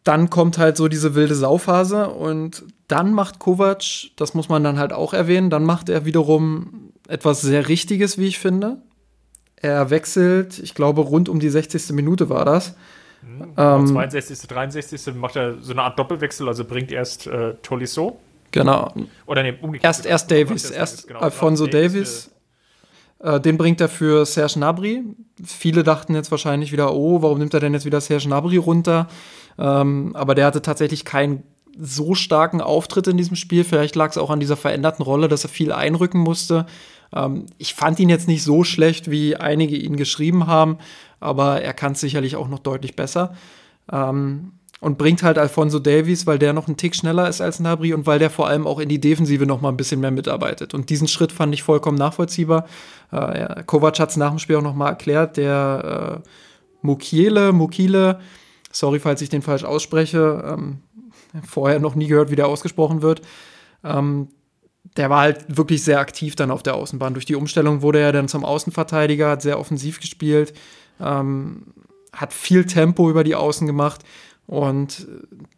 dann kommt halt so diese wilde Sauphase und dann macht Kovac, das muss man dann halt auch erwähnen, dann macht er wiederum etwas sehr Richtiges, wie ich finde. Er wechselt, ich glaube, rund um die 60. Minute war das. Mhm, ähm, 62., 63. macht er so eine Art Doppelwechsel, also bringt erst äh, Tolisso. Genau. Oder nee, umgekehrt. Erst, erst Davis, erst genau, Alfonso Davis. Davis äh, den bringt er für Serge Nabri. Viele dachten jetzt wahrscheinlich wieder, oh, warum nimmt er denn jetzt wieder Serge Nabri runter? Ähm, aber der hatte tatsächlich keinen so starken Auftritt in diesem Spiel. Vielleicht lag es auch an dieser veränderten Rolle, dass er viel einrücken musste. Ähm, ich fand ihn jetzt nicht so schlecht, wie einige ihn geschrieben haben, aber er kann es sicherlich auch noch deutlich besser. Ähm, und bringt halt Alfonso Davies, weil der noch einen Tick schneller ist als Nabri und weil der vor allem auch in die Defensive noch mal ein bisschen mehr mitarbeitet. Und diesen Schritt fand ich vollkommen nachvollziehbar. Äh, ja, Kovac hat es nach dem Spiel auch noch mal erklärt, der äh, Mukiele, Mukile, sorry, falls ich den falsch ausspreche, ähm, vorher noch nie gehört, wie der ausgesprochen wird, ähm, der war halt wirklich sehr aktiv dann auf der Außenbahn. Durch die Umstellung wurde er dann zum Außenverteidiger, hat sehr offensiv gespielt, ähm, hat viel Tempo über die Außen gemacht und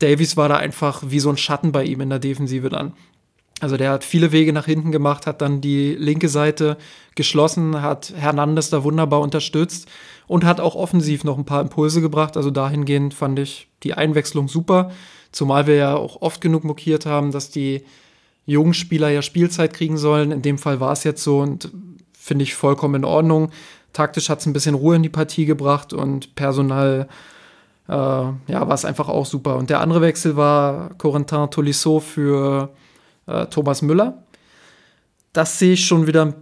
Davies war da einfach wie so ein Schatten bei ihm in der Defensive dann. Also der hat viele Wege nach hinten gemacht, hat dann die linke Seite geschlossen, hat Hernandez da wunderbar unterstützt und hat auch offensiv noch ein paar Impulse gebracht. Also dahingehend fand ich die Einwechslung super. Zumal wir ja auch oft genug mokiert haben, dass die jungen Spieler ja Spielzeit kriegen sollen. In dem Fall war es jetzt so und finde ich vollkommen in Ordnung. Taktisch hat es ein bisschen Ruhe in die Partie gebracht und personal äh, ja, war es einfach auch super. Und der andere Wechsel war Corentin Tolisso für äh, Thomas Müller. Das sehe ich schon wieder ein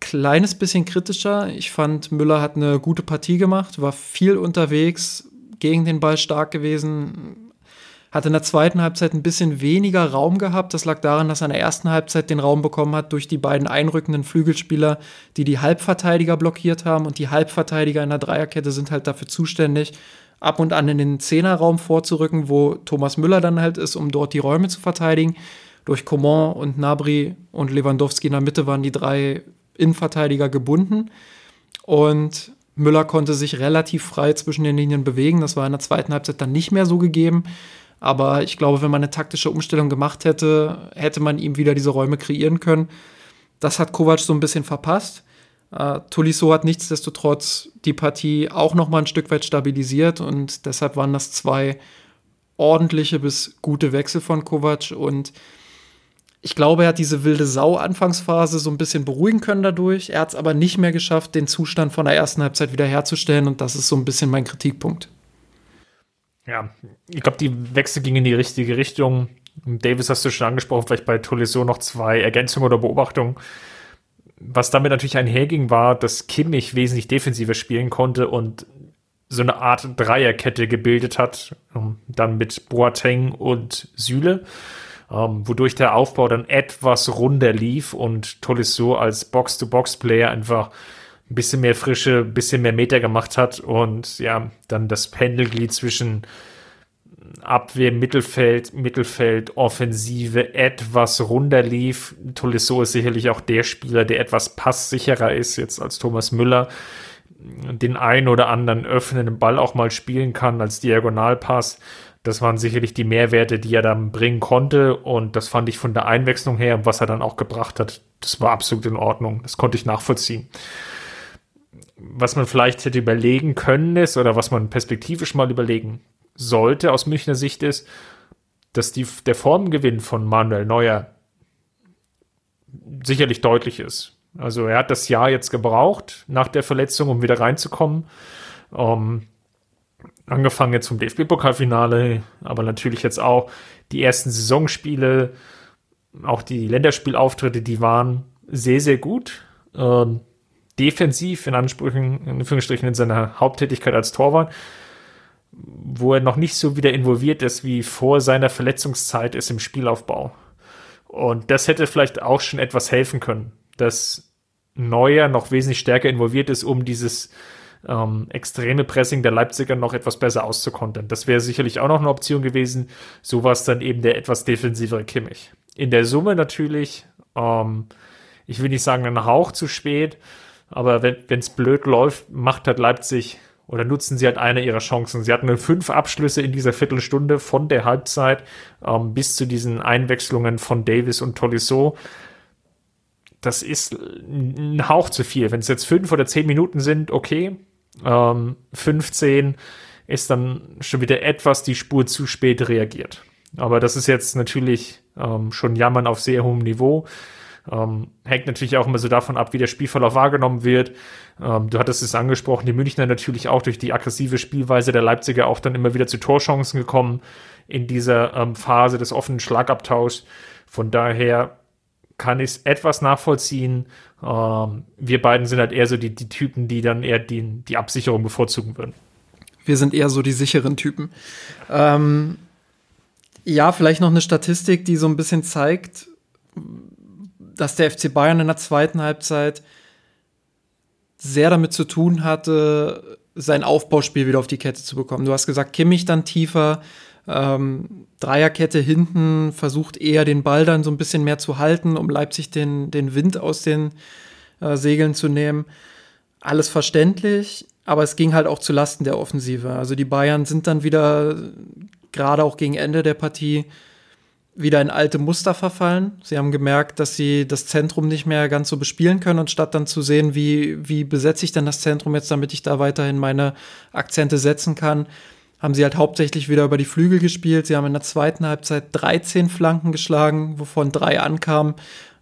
kleines bisschen kritischer. Ich fand, Müller hat eine gute Partie gemacht, war viel unterwegs, gegen den Ball stark gewesen, hat in der zweiten Halbzeit ein bisschen weniger Raum gehabt. Das lag daran, dass er in der ersten Halbzeit den Raum bekommen hat durch die beiden einrückenden Flügelspieler, die die Halbverteidiger blockiert haben. Und die Halbverteidiger in der Dreierkette sind halt dafür zuständig, ab und an in den Zehnerraum vorzurücken, wo Thomas Müller dann halt ist, um dort die Räume zu verteidigen. Durch Coman und Nabri und Lewandowski in der Mitte waren die drei Innenverteidiger gebunden. Und Müller konnte sich relativ frei zwischen den Linien bewegen. Das war in der zweiten Halbzeit dann nicht mehr so gegeben. Aber ich glaube, wenn man eine taktische Umstellung gemacht hätte, hätte man ihm wieder diese Räume kreieren können. Das hat Kovac so ein bisschen verpasst. Äh, Tolisso hat nichtsdestotrotz die Partie auch noch mal ein Stück weit stabilisiert und deshalb waren das zwei ordentliche bis gute Wechsel von Kovac und ich glaube, er hat diese wilde Sau-Anfangsphase so ein bisschen beruhigen können dadurch. Er hat es aber nicht mehr geschafft, den Zustand von der ersten Halbzeit wiederherzustellen und das ist so ein bisschen mein Kritikpunkt. Ja, ich glaube, die Wechsel gingen in die richtige Richtung. Davis hast du schon angesprochen, vielleicht bei Tolisso noch zwei Ergänzungen oder Beobachtungen was damit natürlich einherging, war, dass Kimmich wesentlich defensiver spielen konnte und so eine Art Dreierkette gebildet hat, um, dann mit Boateng und Süle, um, wodurch der Aufbau dann etwas runder lief und Tolisso als Box-to-Box-Player einfach ein bisschen mehr Frische, ein bisschen mehr Meter gemacht hat und ja, dann das Pendelglied zwischen Abwehr, Mittelfeld, Mittelfeld, Offensive etwas runder lief. Tolisso ist sicherlich auch der Spieler, der etwas passsicherer ist jetzt als Thomas Müller. Den einen oder anderen öffnenden Ball auch mal spielen kann als Diagonalpass. Das waren sicherlich die Mehrwerte, die er dann bringen konnte. Und das fand ich von der Einwechslung her, was er dann auch gebracht hat, das war absolut in Ordnung. Das konnte ich nachvollziehen. Was man vielleicht hätte überlegen können ist, oder was man perspektivisch mal überlegen sollte aus Münchner Sicht ist, dass die, der Formgewinn von Manuel Neuer sicherlich deutlich ist. Also er hat das Jahr jetzt gebraucht nach der Verletzung, um wieder reinzukommen. Ähm, angefangen jetzt vom DFB-Pokalfinale, aber natürlich jetzt auch die ersten Saisonspiele, auch die Länderspielauftritte, die waren sehr, sehr gut. Ähm, defensiv in Ansprüchen, in Anführungsstrichen in seiner Haupttätigkeit als Torwart wo er noch nicht so wieder involviert ist, wie vor seiner Verletzungszeit ist im Spielaufbau. Und das hätte vielleicht auch schon etwas helfen können, dass Neuer noch wesentlich stärker involviert ist, um dieses ähm, extreme Pressing der Leipziger noch etwas besser auszukontern. Das wäre sicherlich auch noch eine Option gewesen. So war es dann eben der etwas defensivere Kimmich. In der Summe natürlich, ähm, ich will nicht sagen, ein Hauch zu spät, aber wenn es blöd läuft, macht halt Leipzig oder nutzen sie halt eine ihrer Chancen. Sie hatten fünf Abschlüsse in dieser Viertelstunde von der Halbzeit ähm, bis zu diesen Einwechslungen von Davis und Tolisso. Das ist ein Hauch zu viel. Wenn es jetzt fünf oder zehn Minuten sind, okay. Ähm, 15 ist dann schon wieder etwas die Spur zu spät reagiert. Aber das ist jetzt natürlich ähm, schon Jammern auf sehr hohem Niveau. Ähm, hängt natürlich auch immer so davon ab, wie der Spielverlauf wahrgenommen wird. Ähm, du hattest es angesprochen, die Münchner natürlich auch durch die aggressive Spielweise der Leipziger auch dann immer wieder zu Torchancen gekommen in dieser ähm, Phase des offenen Schlagabtauschs. Von daher kann ich es etwas nachvollziehen. Ähm, wir beiden sind halt eher so die, die Typen, die dann eher die, die Absicherung bevorzugen würden. Wir sind eher so die sicheren Typen. Ähm, ja, vielleicht noch eine Statistik, die so ein bisschen zeigt, dass der FC Bayern in der zweiten Halbzeit sehr damit zu tun hatte, sein Aufbauspiel wieder auf die Kette zu bekommen. Du hast gesagt, Kimmich dann tiefer, ähm, Dreierkette hinten, versucht eher den Ball dann so ein bisschen mehr zu halten, um Leipzig den, den Wind aus den äh, Segeln zu nehmen. Alles verständlich, aber es ging halt auch zu Lasten der Offensive. Also die Bayern sind dann wieder, gerade auch gegen Ende der Partie, wieder in alte Muster verfallen. Sie haben gemerkt, dass sie das Zentrum nicht mehr ganz so bespielen können und statt dann zu sehen, wie, wie besetze ich denn das Zentrum jetzt, damit ich da weiterhin meine Akzente setzen kann, haben sie halt hauptsächlich wieder über die Flügel gespielt. Sie haben in der zweiten Halbzeit 13 Flanken geschlagen, wovon drei ankamen.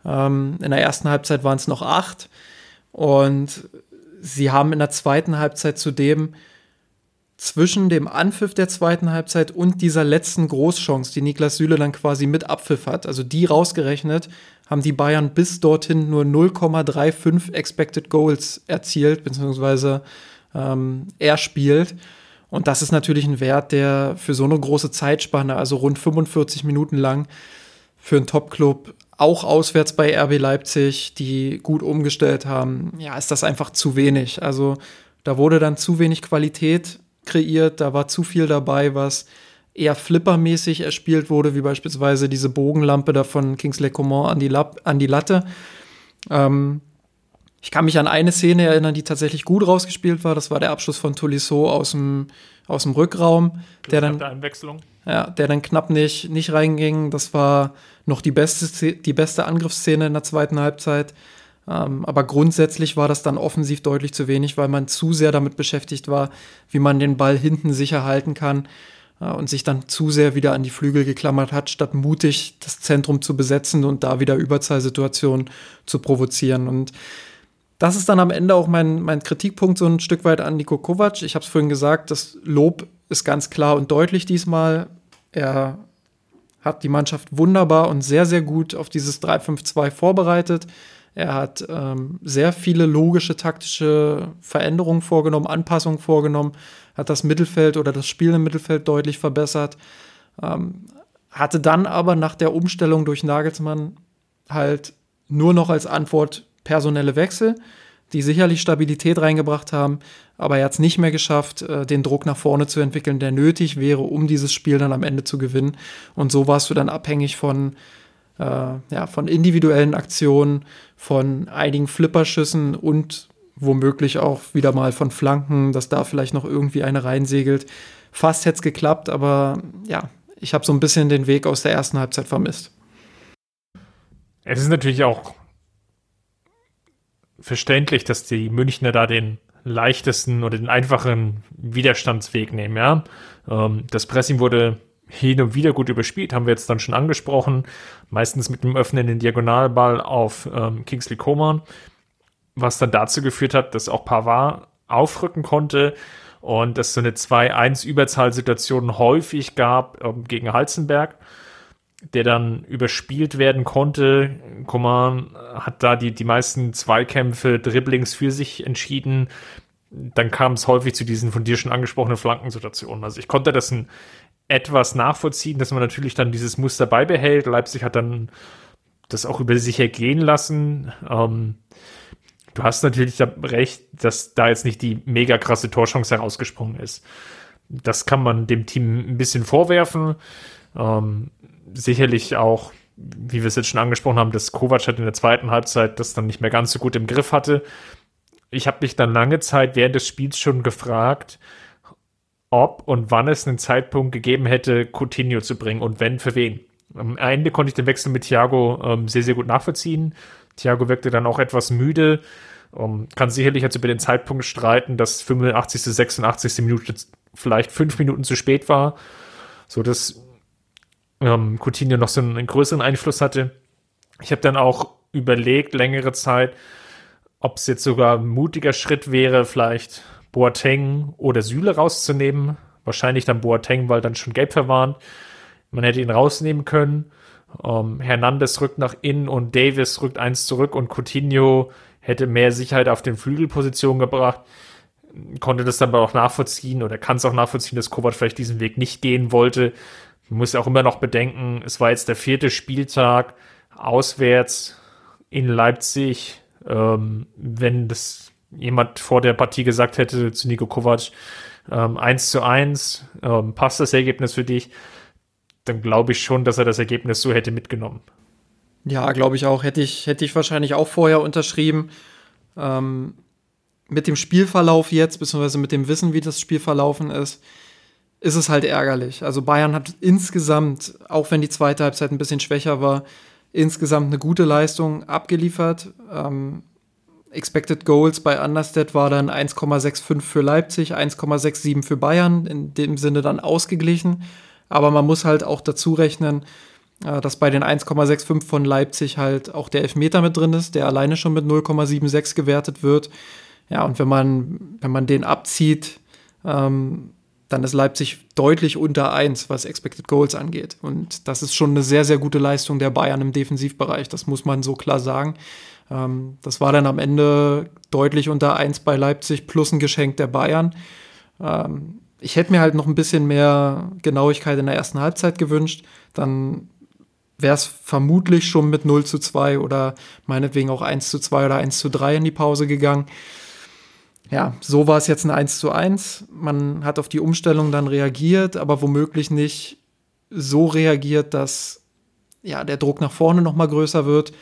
Ähm, in der ersten Halbzeit waren es noch acht. Und sie haben in der zweiten Halbzeit zudem zwischen dem Anpfiff der zweiten Halbzeit und dieser letzten Großchance, die Niklas Süle dann quasi mit Abpfiff hat, also die rausgerechnet, haben die Bayern bis dorthin nur 0,35 Expected Goals erzielt, beziehungsweise ähm, erspielt. Und das ist natürlich ein Wert, der für so eine große Zeitspanne, also rund 45 Minuten lang, für einen Top-Club, auch auswärts bei RB Leipzig, die gut umgestellt haben, ja, ist das einfach zu wenig. Also da wurde dann zu wenig Qualität kreiert, da war zu viel dabei, was eher flippermäßig erspielt wurde, wie beispielsweise diese Bogenlampe da von Kingsley Coman an die, an die Latte. Ähm, ich kann mich an eine Szene erinnern, die tatsächlich gut rausgespielt war. Das war der Abschluss von Tolisso aus dem, aus dem Rückraum, der dann, Einwechslung. Ja, der dann knapp nicht, nicht reinging. Das war noch die beste, die beste Angriffsszene in der zweiten Halbzeit. Ähm, aber grundsätzlich war das dann offensiv deutlich zu wenig, weil man zu sehr damit beschäftigt war, wie man den Ball hinten sicher halten kann äh, und sich dann zu sehr wieder an die Flügel geklammert hat, statt mutig das Zentrum zu besetzen und da wieder Überzahlsituationen zu provozieren. Und das ist dann am Ende auch mein, mein Kritikpunkt so ein Stück weit an Niko Kovac. Ich habe es vorhin gesagt, das Lob ist ganz klar und deutlich diesmal. Er hat die Mannschaft wunderbar und sehr, sehr gut auf dieses 3-5-2 vorbereitet. Er hat ähm, sehr viele logische taktische Veränderungen vorgenommen, Anpassungen vorgenommen, hat das Mittelfeld oder das Spiel im Mittelfeld deutlich verbessert. Ähm, hatte dann aber nach der Umstellung durch Nagelsmann halt nur noch als Antwort personelle Wechsel, die sicherlich Stabilität reingebracht haben, aber er hat es nicht mehr geschafft, äh, den Druck nach vorne zu entwickeln, der nötig wäre, um dieses Spiel dann am Ende zu gewinnen. Und so warst du dann abhängig von, äh, ja, von individuellen Aktionen, von einigen Flipperschüssen und womöglich auch wieder mal von Flanken, dass da vielleicht noch irgendwie eine reinsegelt. Fast hätte es geklappt, aber ja, ich habe so ein bisschen den Weg aus der ersten Halbzeit vermisst. Es ist natürlich auch verständlich, dass die Münchner da den leichtesten oder den einfachen Widerstandsweg nehmen, ja. Ähm, das Pressing wurde hin und wieder gut überspielt, haben wir jetzt dann schon angesprochen. Meistens mit einem öffnenden Diagonalball auf ähm, Kingsley Coman, was dann dazu geführt hat, dass auch Pavard aufrücken konnte und dass so eine 2-1-Überzahlsituation häufig gab ähm, gegen Halzenberg der dann überspielt werden konnte. Coman hat da die, die meisten Zweikämpfe, Dribblings für sich entschieden. Dann kam es häufig zu diesen von dir schon angesprochenen Flankensituationen. Also ich konnte das ein, etwas nachvollziehen, dass man natürlich dann dieses Muster beibehält. Leipzig hat dann das auch über sich ergehen lassen. Ähm, du hast natürlich recht, dass da jetzt nicht die mega krasse Torchance herausgesprungen ist. Das kann man dem Team ein bisschen vorwerfen. Ähm, sicherlich auch, wie wir es jetzt schon angesprochen haben, dass Kovac halt in der zweiten Halbzeit das dann nicht mehr ganz so gut im Griff hatte. Ich habe mich dann lange Zeit während des Spiels schon gefragt, ob und wann es einen Zeitpunkt gegeben hätte, Coutinho zu bringen und wenn, für wen. Am Ende konnte ich den Wechsel mit Thiago ähm, sehr, sehr gut nachvollziehen. Thiago wirkte dann auch etwas müde. Um, ähm, kann sicherlich jetzt über den Zeitpunkt streiten, dass 85., 86. Minute vielleicht fünf Minuten zu spät war. So, dass ähm, Coutinho noch so einen größeren Einfluss hatte. Ich habe dann auch überlegt, längere Zeit, ob es jetzt sogar ein mutiger Schritt wäre, vielleicht Boateng oder Süle rauszunehmen. Wahrscheinlich dann Boateng, weil dann schon gelb verwarnt. Man hätte ihn rausnehmen können. Ähm, Hernandez rückt nach innen und Davis rückt eins zurück und Coutinho hätte mehr Sicherheit auf den Flügelpositionen gebracht. konnte das dann aber auch nachvollziehen oder kann es auch nachvollziehen, dass Kovac vielleicht diesen Weg nicht gehen wollte. Man muss auch immer noch bedenken, es war jetzt der vierte Spieltag auswärts in Leipzig. Ähm, wenn das jemand vor der Partie gesagt hätte zu Nico Kovac, ähm, 1 zu 1, ähm, passt das Ergebnis für dich, dann glaube ich schon, dass er das Ergebnis so hätte mitgenommen. Ja, glaube ich auch. Hätte ich, hätte ich wahrscheinlich auch vorher unterschrieben. Ähm, mit dem Spielverlauf jetzt, beziehungsweise mit dem Wissen, wie das Spiel verlaufen ist, ist es halt ärgerlich. Also Bayern hat insgesamt, auch wenn die zweite Halbzeit ein bisschen schwächer war, insgesamt eine gute Leistung abgeliefert. Ähm, Expected Goals bei Understat war dann 1,65 für Leipzig, 1,67 für Bayern, in dem Sinne dann ausgeglichen. Aber man muss halt auch dazu rechnen, äh, dass bei den 1,65 von Leipzig halt auch der Elfmeter mit drin ist, der alleine schon mit 0,76 gewertet wird. Ja, und wenn man, wenn man den abzieht, ähm, dann ist Leipzig deutlich unter 1, was Expected Goals angeht. Und das ist schon eine sehr, sehr gute Leistung der Bayern im Defensivbereich. Das muss man so klar sagen. Ähm, das war dann am Ende deutlich unter 1 bei Leipzig plus ein Geschenk der Bayern. Ähm, ich hätte mir halt noch ein bisschen mehr Genauigkeit in der ersten Halbzeit gewünscht. Dann wäre es vermutlich schon mit 0 zu 2 oder meinetwegen auch 1 zu 2 oder 1 zu 3 in die Pause gegangen. Ja, so war es jetzt ein 1 zu 1. Man hat auf die Umstellung dann reagiert, aber womöglich nicht so reagiert, dass ja, der Druck nach vorne noch mal größer wird.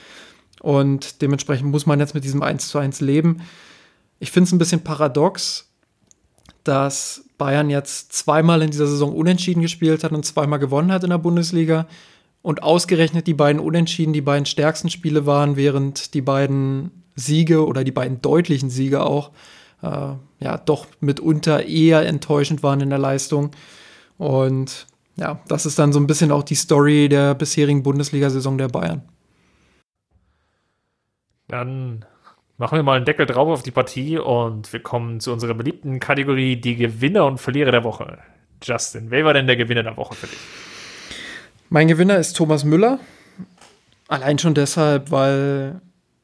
Und dementsprechend muss man jetzt mit diesem 1 zu 1 leben. Ich finde es ein bisschen paradox, dass Bayern jetzt zweimal in dieser Saison unentschieden gespielt hat und zweimal gewonnen hat in der Bundesliga. Und ausgerechnet die beiden Unentschieden die beiden stärksten Spiele waren, während die beiden Siege oder die beiden deutlichen Siege auch äh, ja doch mitunter eher enttäuschend waren in der Leistung. Und ja, das ist dann so ein bisschen auch die Story der bisherigen Bundesliga-Saison der Bayern. Dann machen wir mal einen Deckel drauf auf die Partie und wir kommen zu unserer beliebten Kategorie, die Gewinner und Verlierer der Woche. Justin, wer war denn der Gewinner der Woche für dich? Mein Gewinner ist Thomas Müller. Allein schon deshalb, weil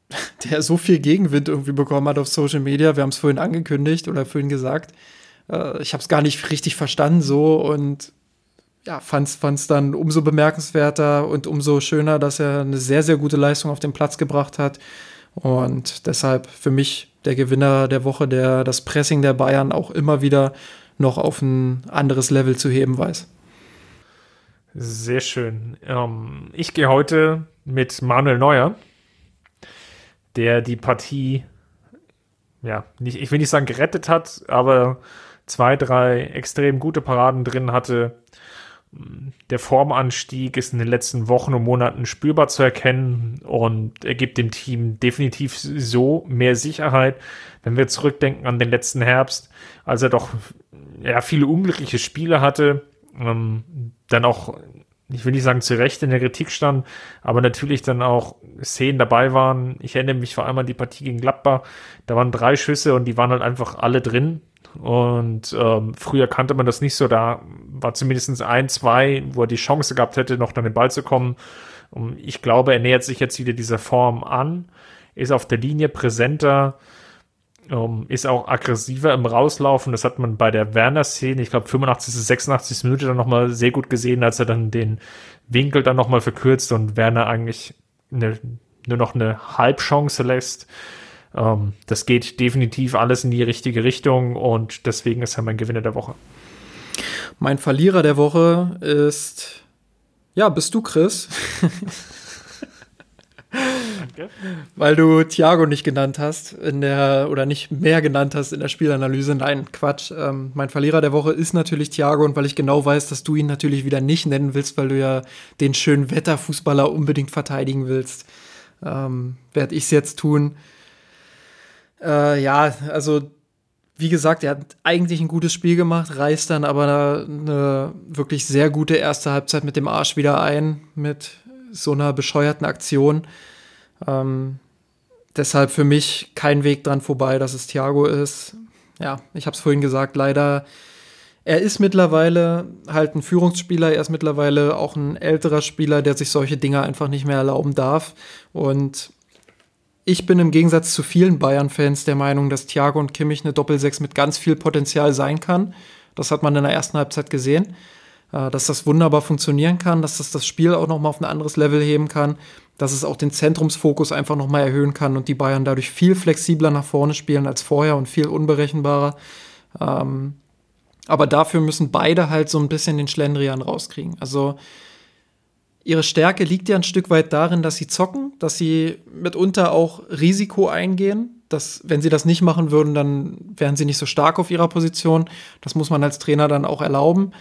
der so viel Gegenwind irgendwie bekommen hat auf Social Media. Wir haben es vorhin angekündigt oder vorhin gesagt. Äh, ich habe es gar nicht richtig verstanden so und ja, fand es dann umso bemerkenswerter und umso schöner, dass er eine sehr, sehr gute Leistung auf den Platz gebracht hat. Und deshalb für mich der Gewinner der Woche, der das Pressing der Bayern auch immer wieder noch auf ein anderes Level zu heben weiß. Sehr schön. Ähm, ich gehe heute mit Manuel Neuer, der die Partie, ja, nicht, ich will nicht sagen gerettet hat, aber zwei, drei extrem gute Paraden drin hatte. Der Formanstieg ist in den letzten Wochen und Monaten spürbar zu erkennen und er gibt dem Team definitiv so mehr Sicherheit, wenn wir zurückdenken an den letzten Herbst, als er doch ja, viele unglückliche Spiele hatte ähm, dann auch, ich will nicht sagen zu Recht in der Kritik stand, aber natürlich dann auch Szenen dabei waren. Ich erinnere mich vor allem an die Partie gegen Gladbach. Da waren drei Schüsse und die waren halt einfach alle drin. Und ähm, früher kannte man das nicht so. Da war zumindest ein, zwei, wo er die Chance gehabt hätte, noch an den Ball zu kommen. Und ich glaube, er nähert sich jetzt wieder dieser Form an, ist auf der Linie präsenter ähm, ist auch aggressiver im Rauslaufen. Das hat man bei der Werner-Szene, ich glaube 85. 86. Minute dann nochmal sehr gut gesehen, als er dann den Winkel dann nochmal verkürzt und Werner eigentlich eine, nur noch eine Halbchance lässt. Ähm, das geht definitiv alles in die richtige Richtung und deswegen ist er mein Gewinner der Woche. Mein Verlierer der Woche ist, ja, bist du, Chris. Danke. Weil du Thiago nicht genannt hast in der oder nicht mehr genannt hast in der Spielanalyse. Nein, Quatsch. Ähm, mein Verlierer der Woche ist natürlich Thiago und weil ich genau weiß, dass du ihn natürlich wieder nicht nennen willst, weil du ja den schönen Wetterfußballer unbedingt verteidigen willst, ähm, werde ich es jetzt tun. Äh, ja, also wie gesagt, er hat eigentlich ein gutes Spiel gemacht, reißt dann aber eine wirklich sehr gute erste Halbzeit mit dem Arsch wieder ein, mit so einer bescheuerten Aktion. Ähm, deshalb für mich kein Weg dran vorbei, dass es Thiago ist. Ja, ich habe es vorhin gesagt, leider. Er ist mittlerweile halt ein Führungsspieler, er ist mittlerweile auch ein älterer Spieler, der sich solche Dinge einfach nicht mehr erlauben darf. Und ich bin im Gegensatz zu vielen Bayern-Fans der Meinung, dass Thiago und Kimmich eine Doppelsechs mit ganz viel Potenzial sein kann. Das hat man in der ersten Halbzeit gesehen, äh, dass das wunderbar funktionieren kann, dass das das Spiel auch noch mal auf ein anderes Level heben kann, dass es auch den Zentrumsfokus einfach noch mal erhöhen kann und die Bayern dadurch viel flexibler nach vorne spielen als vorher und viel unberechenbarer. Ähm, aber dafür müssen beide halt so ein bisschen den Schlendrian rauskriegen. Also ihre Stärke liegt ja ein Stück weit darin, dass sie zocken, dass sie mitunter auch Risiko eingehen. Dass, wenn sie das nicht machen würden, dann wären sie nicht so stark auf ihrer Position. Das muss man als Trainer dann auch erlauben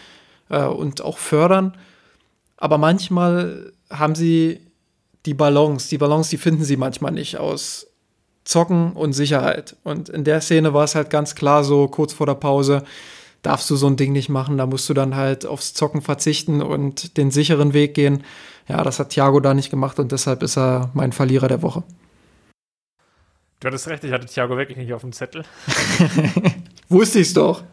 äh, und auch fördern. Aber manchmal haben sie die Balance. Die Balance, die finden sie manchmal nicht aus Zocken und Sicherheit. Und in der Szene war es halt ganz klar so, kurz vor der Pause, darfst du so ein Ding nicht machen. Da musst du dann halt aufs Zocken verzichten und den sicheren Weg gehen. Ja, das hat Thiago da nicht gemacht und deshalb ist er mein Verlierer der Woche. Du hattest recht, ich hatte Thiago wirklich nicht auf dem Zettel. Wusste ich's doch.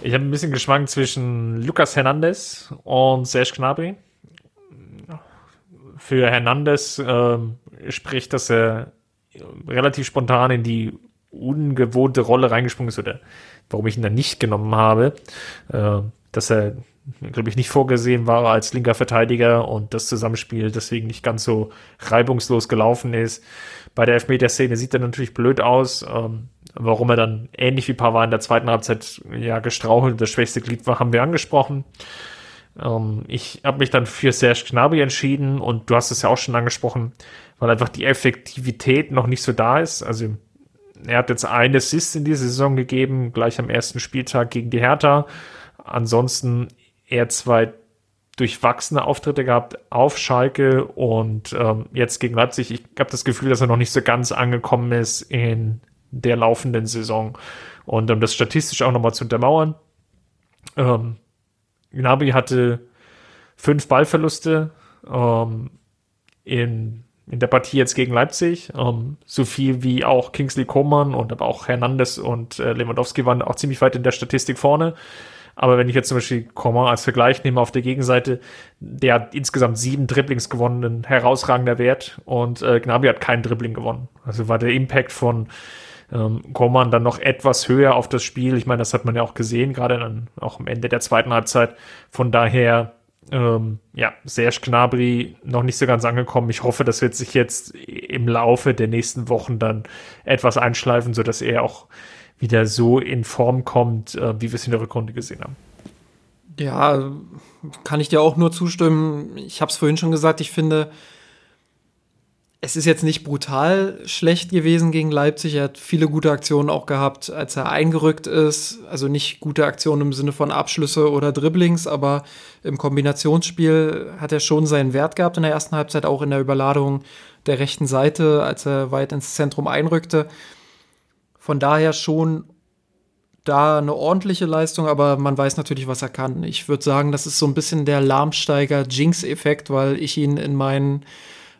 Ich habe ein bisschen geschwankt zwischen Lucas Hernandez und Serge Gnabry. Für Hernandez äh, spricht, dass er relativ spontan in die ungewohnte Rolle reingesprungen ist oder warum ich ihn dann nicht genommen habe, äh, dass er, glaube ich, nicht vorgesehen war als linker Verteidiger und das Zusammenspiel deswegen nicht ganz so reibungslos gelaufen ist. Bei der Elfmeter-Szene sieht er natürlich blöd aus. Ähm, warum er dann ähnlich wie Pavard in der zweiten Halbzeit ja gestrauchelt und das schwächste Glied war, haben wir angesprochen. Ähm, ich habe mich dann für Serge Gnabry entschieden und du hast es ja auch schon angesprochen, weil einfach die Effektivität noch nicht so da ist. Also er hat jetzt einen Assist in dieser Saison gegeben, gleich am ersten Spieltag gegen die Hertha. Ansonsten eher zwei durchwachsene Auftritte gehabt auf Schalke und ähm, jetzt gegen Leipzig. Ich habe das Gefühl, dass er noch nicht so ganz angekommen ist in der laufenden Saison. Und um das statistisch auch nochmal zu untermauern, ähm, Gnabry hatte fünf Ballverluste ähm, in in der Partie jetzt gegen Leipzig. Ähm, so viel wie auch Kingsley Coman und aber auch Hernandez und äh, Lewandowski waren auch ziemlich weit in der Statistik vorne. Aber wenn ich jetzt zum Beispiel Coman als Vergleich nehme auf der Gegenseite, der hat insgesamt sieben Dribblings gewonnen, ein herausragender Wert. Und äh, Gnabry hat kein Dribbling gewonnen. Also war der Impact von ähm, Coman dann noch etwas höher auf das Spiel. Ich meine, das hat man ja auch gesehen, gerade dann auch am Ende der zweiten Halbzeit. Von daher ähm, ja, Serge Gnabry noch nicht so ganz angekommen. Ich hoffe, das wird sich jetzt im Laufe der nächsten Wochen dann etwas einschleifen, sodass er auch wieder so in Form kommt, äh, wie wir es in der Rückrunde gesehen haben. Ja, kann ich dir auch nur zustimmen. Ich habe es vorhin schon gesagt, ich finde, es ist jetzt nicht brutal schlecht gewesen gegen Leipzig. Er hat viele gute Aktionen auch gehabt, als er eingerückt ist. Also nicht gute Aktionen im Sinne von Abschlüsse oder Dribblings, aber im Kombinationsspiel hat er schon seinen Wert gehabt in der ersten Halbzeit, auch in der Überladung der rechten Seite, als er weit ins Zentrum einrückte. Von daher schon da eine ordentliche Leistung, aber man weiß natürlich, was er kann. Ich würde sagen, das ist so ein bisschen der Lahmsteiger-Jinx-Effekt, weil ich ihn in meinen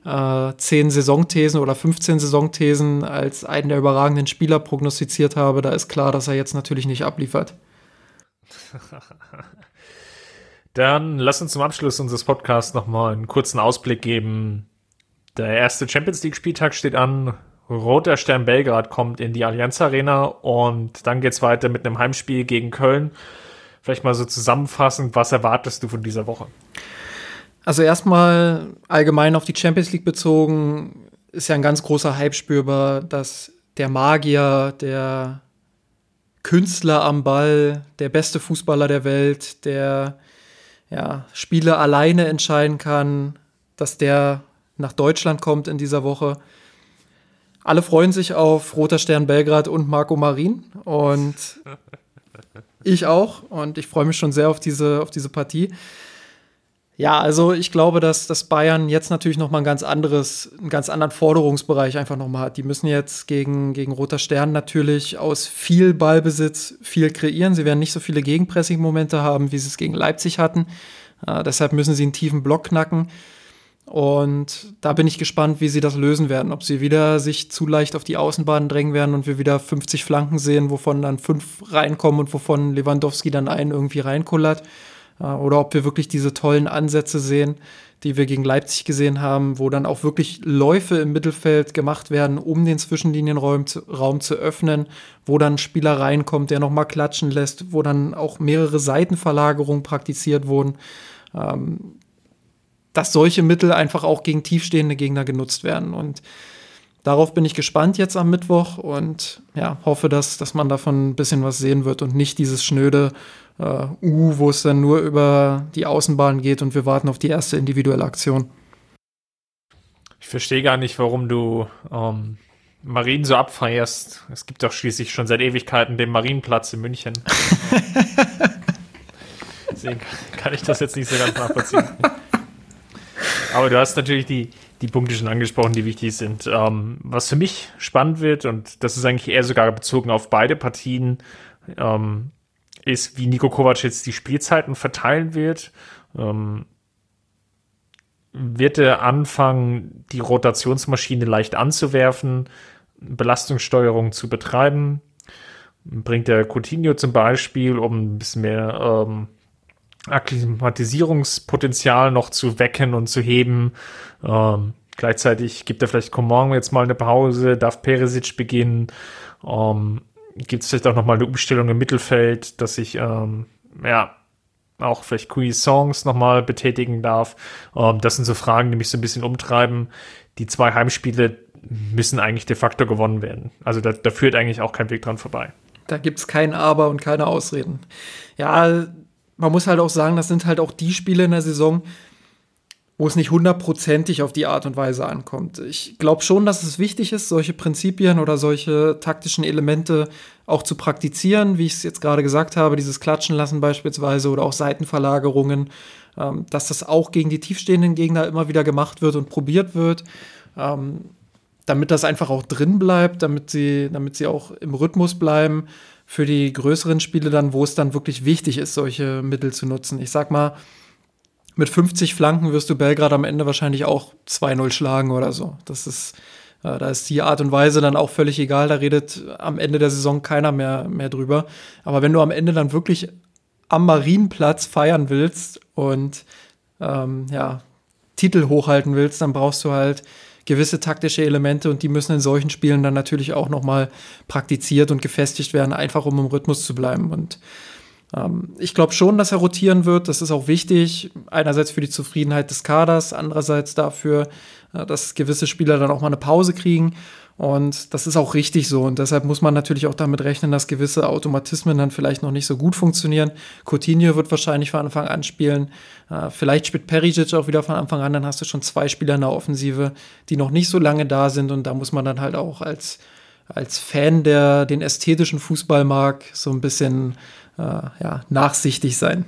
äh, 10 Saisonthesen oder 15 Saisonthesen als einen der überragenden Spieler prognostiziert habe, da ist klar, dass er jetzt natürlich nicht abliefert. Dann lass uns zum Abschluss unseres Podcasts nochmal einen kurzen Ausblick geben. Der erste Champions League-Spieltag steht an. Roter Stern Belgrad kommt in die Allianz Arena und dann geht's weiter mit einem Heimspiel gegen Köln. Vielleicht mal so zusammenfassend, was erwartest du von dieser Woche? Also erstmal allgemein auf die Champions League bezogen, ist ja ein ganz großer Hype spürbar, dass der Magier, der Künstler am Ball, der beste Fußballer der Welt, der ja, Spiele alleine entscheiden kann, dass der nach Deutschland kommt in dieser Woche. Alle freuen sich auf Roter Stern Belgrad und Marco Marin und ich auch und ich freue mich schon sehr auf diese, auf diese Partie. Ja, also ich glaube, dass, dass Bayern jetzt natürlich noch mal ein ganz anderes, einen ganz anderen Forderungsbereich einfach noch mal hat. Die müssen jetzt gegen, gegen Roter Stern natürlich aus viel Ballbesitz viel kreieren. Sie werden nicht so viele Gegenpressing-Momente haben, wie sie es gegen Leipzig hatten. Äh, deshalb müssen sie einen tiefen Block knacken. Und da bin ich gespannt, wie sie das lösen werden. Ob sie wieder sich zu leicht auf die Außenbahn drängen werden und wir wieder 50 Flanken sehen, wovon dann fünf reinkommen und wovon Lewandowski dann einen irgendwie reinkullert oder ob wir wirklich diese tollen Ansätze sehen, die wir gegen Leipzig gesehen haben, wo dann auch wirklich Läufe im Mittelfeld gemacht werden, um den Zwischenlinienraum zu, Raum zu öffnen, wo dann ein Spieler reinkommt, der nochmal klatschen lässt, wo dann auch mehrere Seitenverlagerungen praktiziert wurden. Ähm, dass solche Mittel einfach auch gegen tiefstehende Gegner genutzt werden. Und darauf bin ich gespannt jetzt am Mittwoch und ja, hoffe, dass, dass man davon ein bisschen was sehen wird und nicht dieses schnöde äh, U, wo es dann nur über die Außenbahn geht und wir warten auf die erste individuelle Aktion. Ich verstehe gar nicht, warum du ähm, Marien so abfeierst. Es gibt doch schließlich schon seit Ewigkeiten den Marienplatz in München. Deswegen kann ich das jetzt nicht so ganz nachvollziehen. Aber du hast natürlich die, die Punkte schon angesprochen, die wichtig sind. Ähm, was für mich spannend wird, und das ist eigentlich eher sogar bezogen auf beide Partien, ähm, ist, wie Nico Kovac jetzt die Spielzeiten verteilen wird. Ähm, wird er anfangen, die Rotationsmaschine leicht anzuwerfen, Belastungssteuerung zu betreiben? Bringt er Coutinho zum Beispiel, um ein bisschen mehr ähm, Akklimatisierungspotenzial noch zu wecken und zu heben? Ähm, gleichzeitig gibt er vielleicht Coman jetzt mal eine Pause, darf Peresic beginnen? Ähm, gibt es vielleicht auch nochmal eine Umstellung im Mittelfeld, dass ich ähm, ja auch vielleicht Kui Songs nochmal betätigen darf. Ähm, das sind so Fragen, die mich so ein bisschen umtreiben. Die zwei Heimspiele müssen eigentlich de facto gewonnen werden. Also da, da führt eigentlich auch kein Weg dran vorbei. Da gibt es kein Aber und keine Ausreden. Ja, man muss halt auch sagen, das sind halt auch die Spiele in der Saison, wo es nicht hundertprozentig auf die Art und Weise ankommt. Ich glaube schon, dass es wichtig ist, solche Prinzipien oder solche taktischen Elemente auch zu praktizieren, wie ich es jetzt gerade gesagt habe, dieses Klatschen lassen beispielsweise oder auch Seitenverlagerungen, ähm, dass das auch gegen die tiefstehenden Gegner immer wieder gemacht wird und probiert wird, ähm, damit das einfach auch drin bleibt, damit sie, damit sie auch im Rhythmus bleiben für die größeren Spiele dann, wo es dann wirklich wichtig ist, solche Mittel zu nutzen. Ich sag mal, mit 50 Flanken wirst du Belgrad am Ende wahrscheinlich auch 2-0 schlagen oder so. Das ist, äh, da ist die Art und Weise dann auch völlig egal. Da redet am Ende der Saison keiner mehr, mehr drüber. Aber wenn du am Ende dann wirklich am Marienplatz feiern willst und ähm, ja, Titel hochhalten willst, dann brauchst du halt gewisse taktische Elemente und die müssen in solchen Spielen dann natürlich auch nochmal praktiziert und gefestigt werden, einfach um im Rhythmus zu bleiben. Und ich glaube schon, dass er rotieren wird. Das ist auch wichtig. Einerseits für die Zufriedenheit des Kaders, andererseits dafür, äh, dass gewisse Spieler dann auch mal eine Pause kriegen. Und das ist auch richtig so. Und deshalb muss man natürlich auch damit rechnen, dass gewisse Automatismen dann vielleicht noch nicht so gut funktionieren. Coutinho wird wahrscheinlich von Anfang an spielen. Äh, vielleicht spielt Perisic auch wieder von Anfang an. Dann hast du schon zwei Spieler in der Offensive, die noch nicht so lange da sind. Und da muss man dann halt auch als, als Fan, der den ästhetischen Fußball mag, so ein bisschen äh, ja, nachsichtig sein.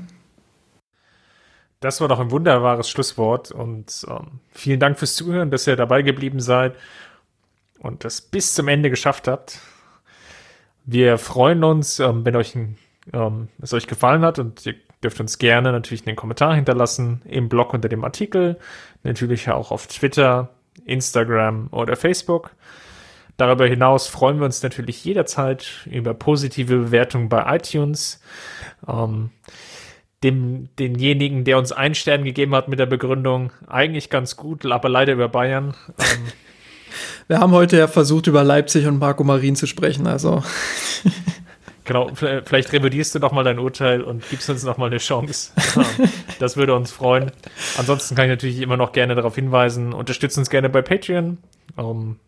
Das war doch ein wunderbares Schlusswort und ähm, vielen Dank fürs Zuhören, dass ihr dabei geblieben seid und das bis zum Ende geschafft habt. Wir freuen uns, ähm, wenn euch ähm, es euch gefallen hat und ihr dürft uns gerne natürlich einen Kommentar hinterlassen im Blog unter dem Artikel, natürlich auch auf Twitter, Instagram oder Facebook. Darüber hinaus freuen wir uns natürlich jederzeit über positive Bewertungen bei iTunes. Ähm, dem, denjenigen, der uns einen Stern gegeben hat mit der Begründung, eigentlich ganz gut, aber leider über Bayern. Ähm, wir haben heute ja versucht, über Leipzig und Marco Marin zu sprechen, also. Genau, vielleicht revidierst du noch mal dein Urteil und gibst uns noch mal eine Chance. Ähm, das würde uns freuen. Ansonsten kann ich natürlich immer noch gerne darauf hinweisen, unterstützt uns gerne bei Patreon. Um,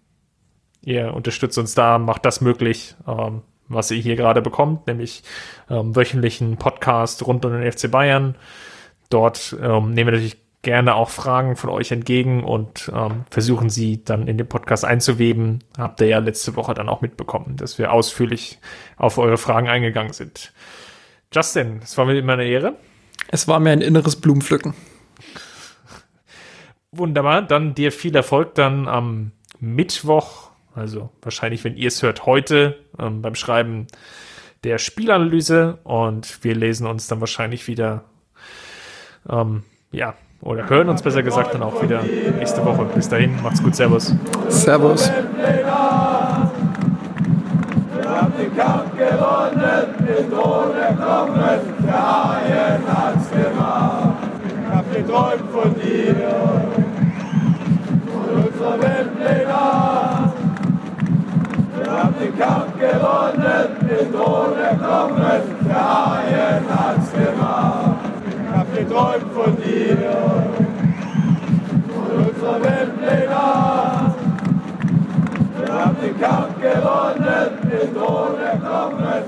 Ihr unterstützt uns da, macht das möglich, ähm, was ihr hier gerade bekommt, nämlich ähm, wöchentlichen Podcast rund um den FC Bayern. Dort ähm, nehmen wir natürlich gerne auch Fragen von euch entgegen und ähm, versuchen sie dann in den Podcast einzuweben. Habt ihr ja letzte Woche dann auch mitbekommen, dass wir ausführlich auf eure Fragen eingegangen sind. Justin, es war mir immer eine Ehre. Es war mir ein inneres Blumenpflücken. Wunderbar, dann dir viel Erfolg dann am Mittwoch also wahrscheinlich, wenn ihr es hört, heute ähm, beim Schreiben der Spielanalyse und wir lesen uns dann wahrscheinlich wieder, ähm, ja, oder hören uns besser gesagt dann auch wieder nächste Woche. Bis dahin, macht's gut, Servus. Servus. Wir haben den Kampf gewonnen, den Thron erkommen, der Haien hat's gemacht. geträumt von dir und unserer Weltpläne. Den Kampf gewonnen, den Thron erklommen, der Haien hat's gemacht. Ich hab geträumt von dir und unserer Weltpläne. Wir haben den Kampf gewonnen, den Thron erklommen,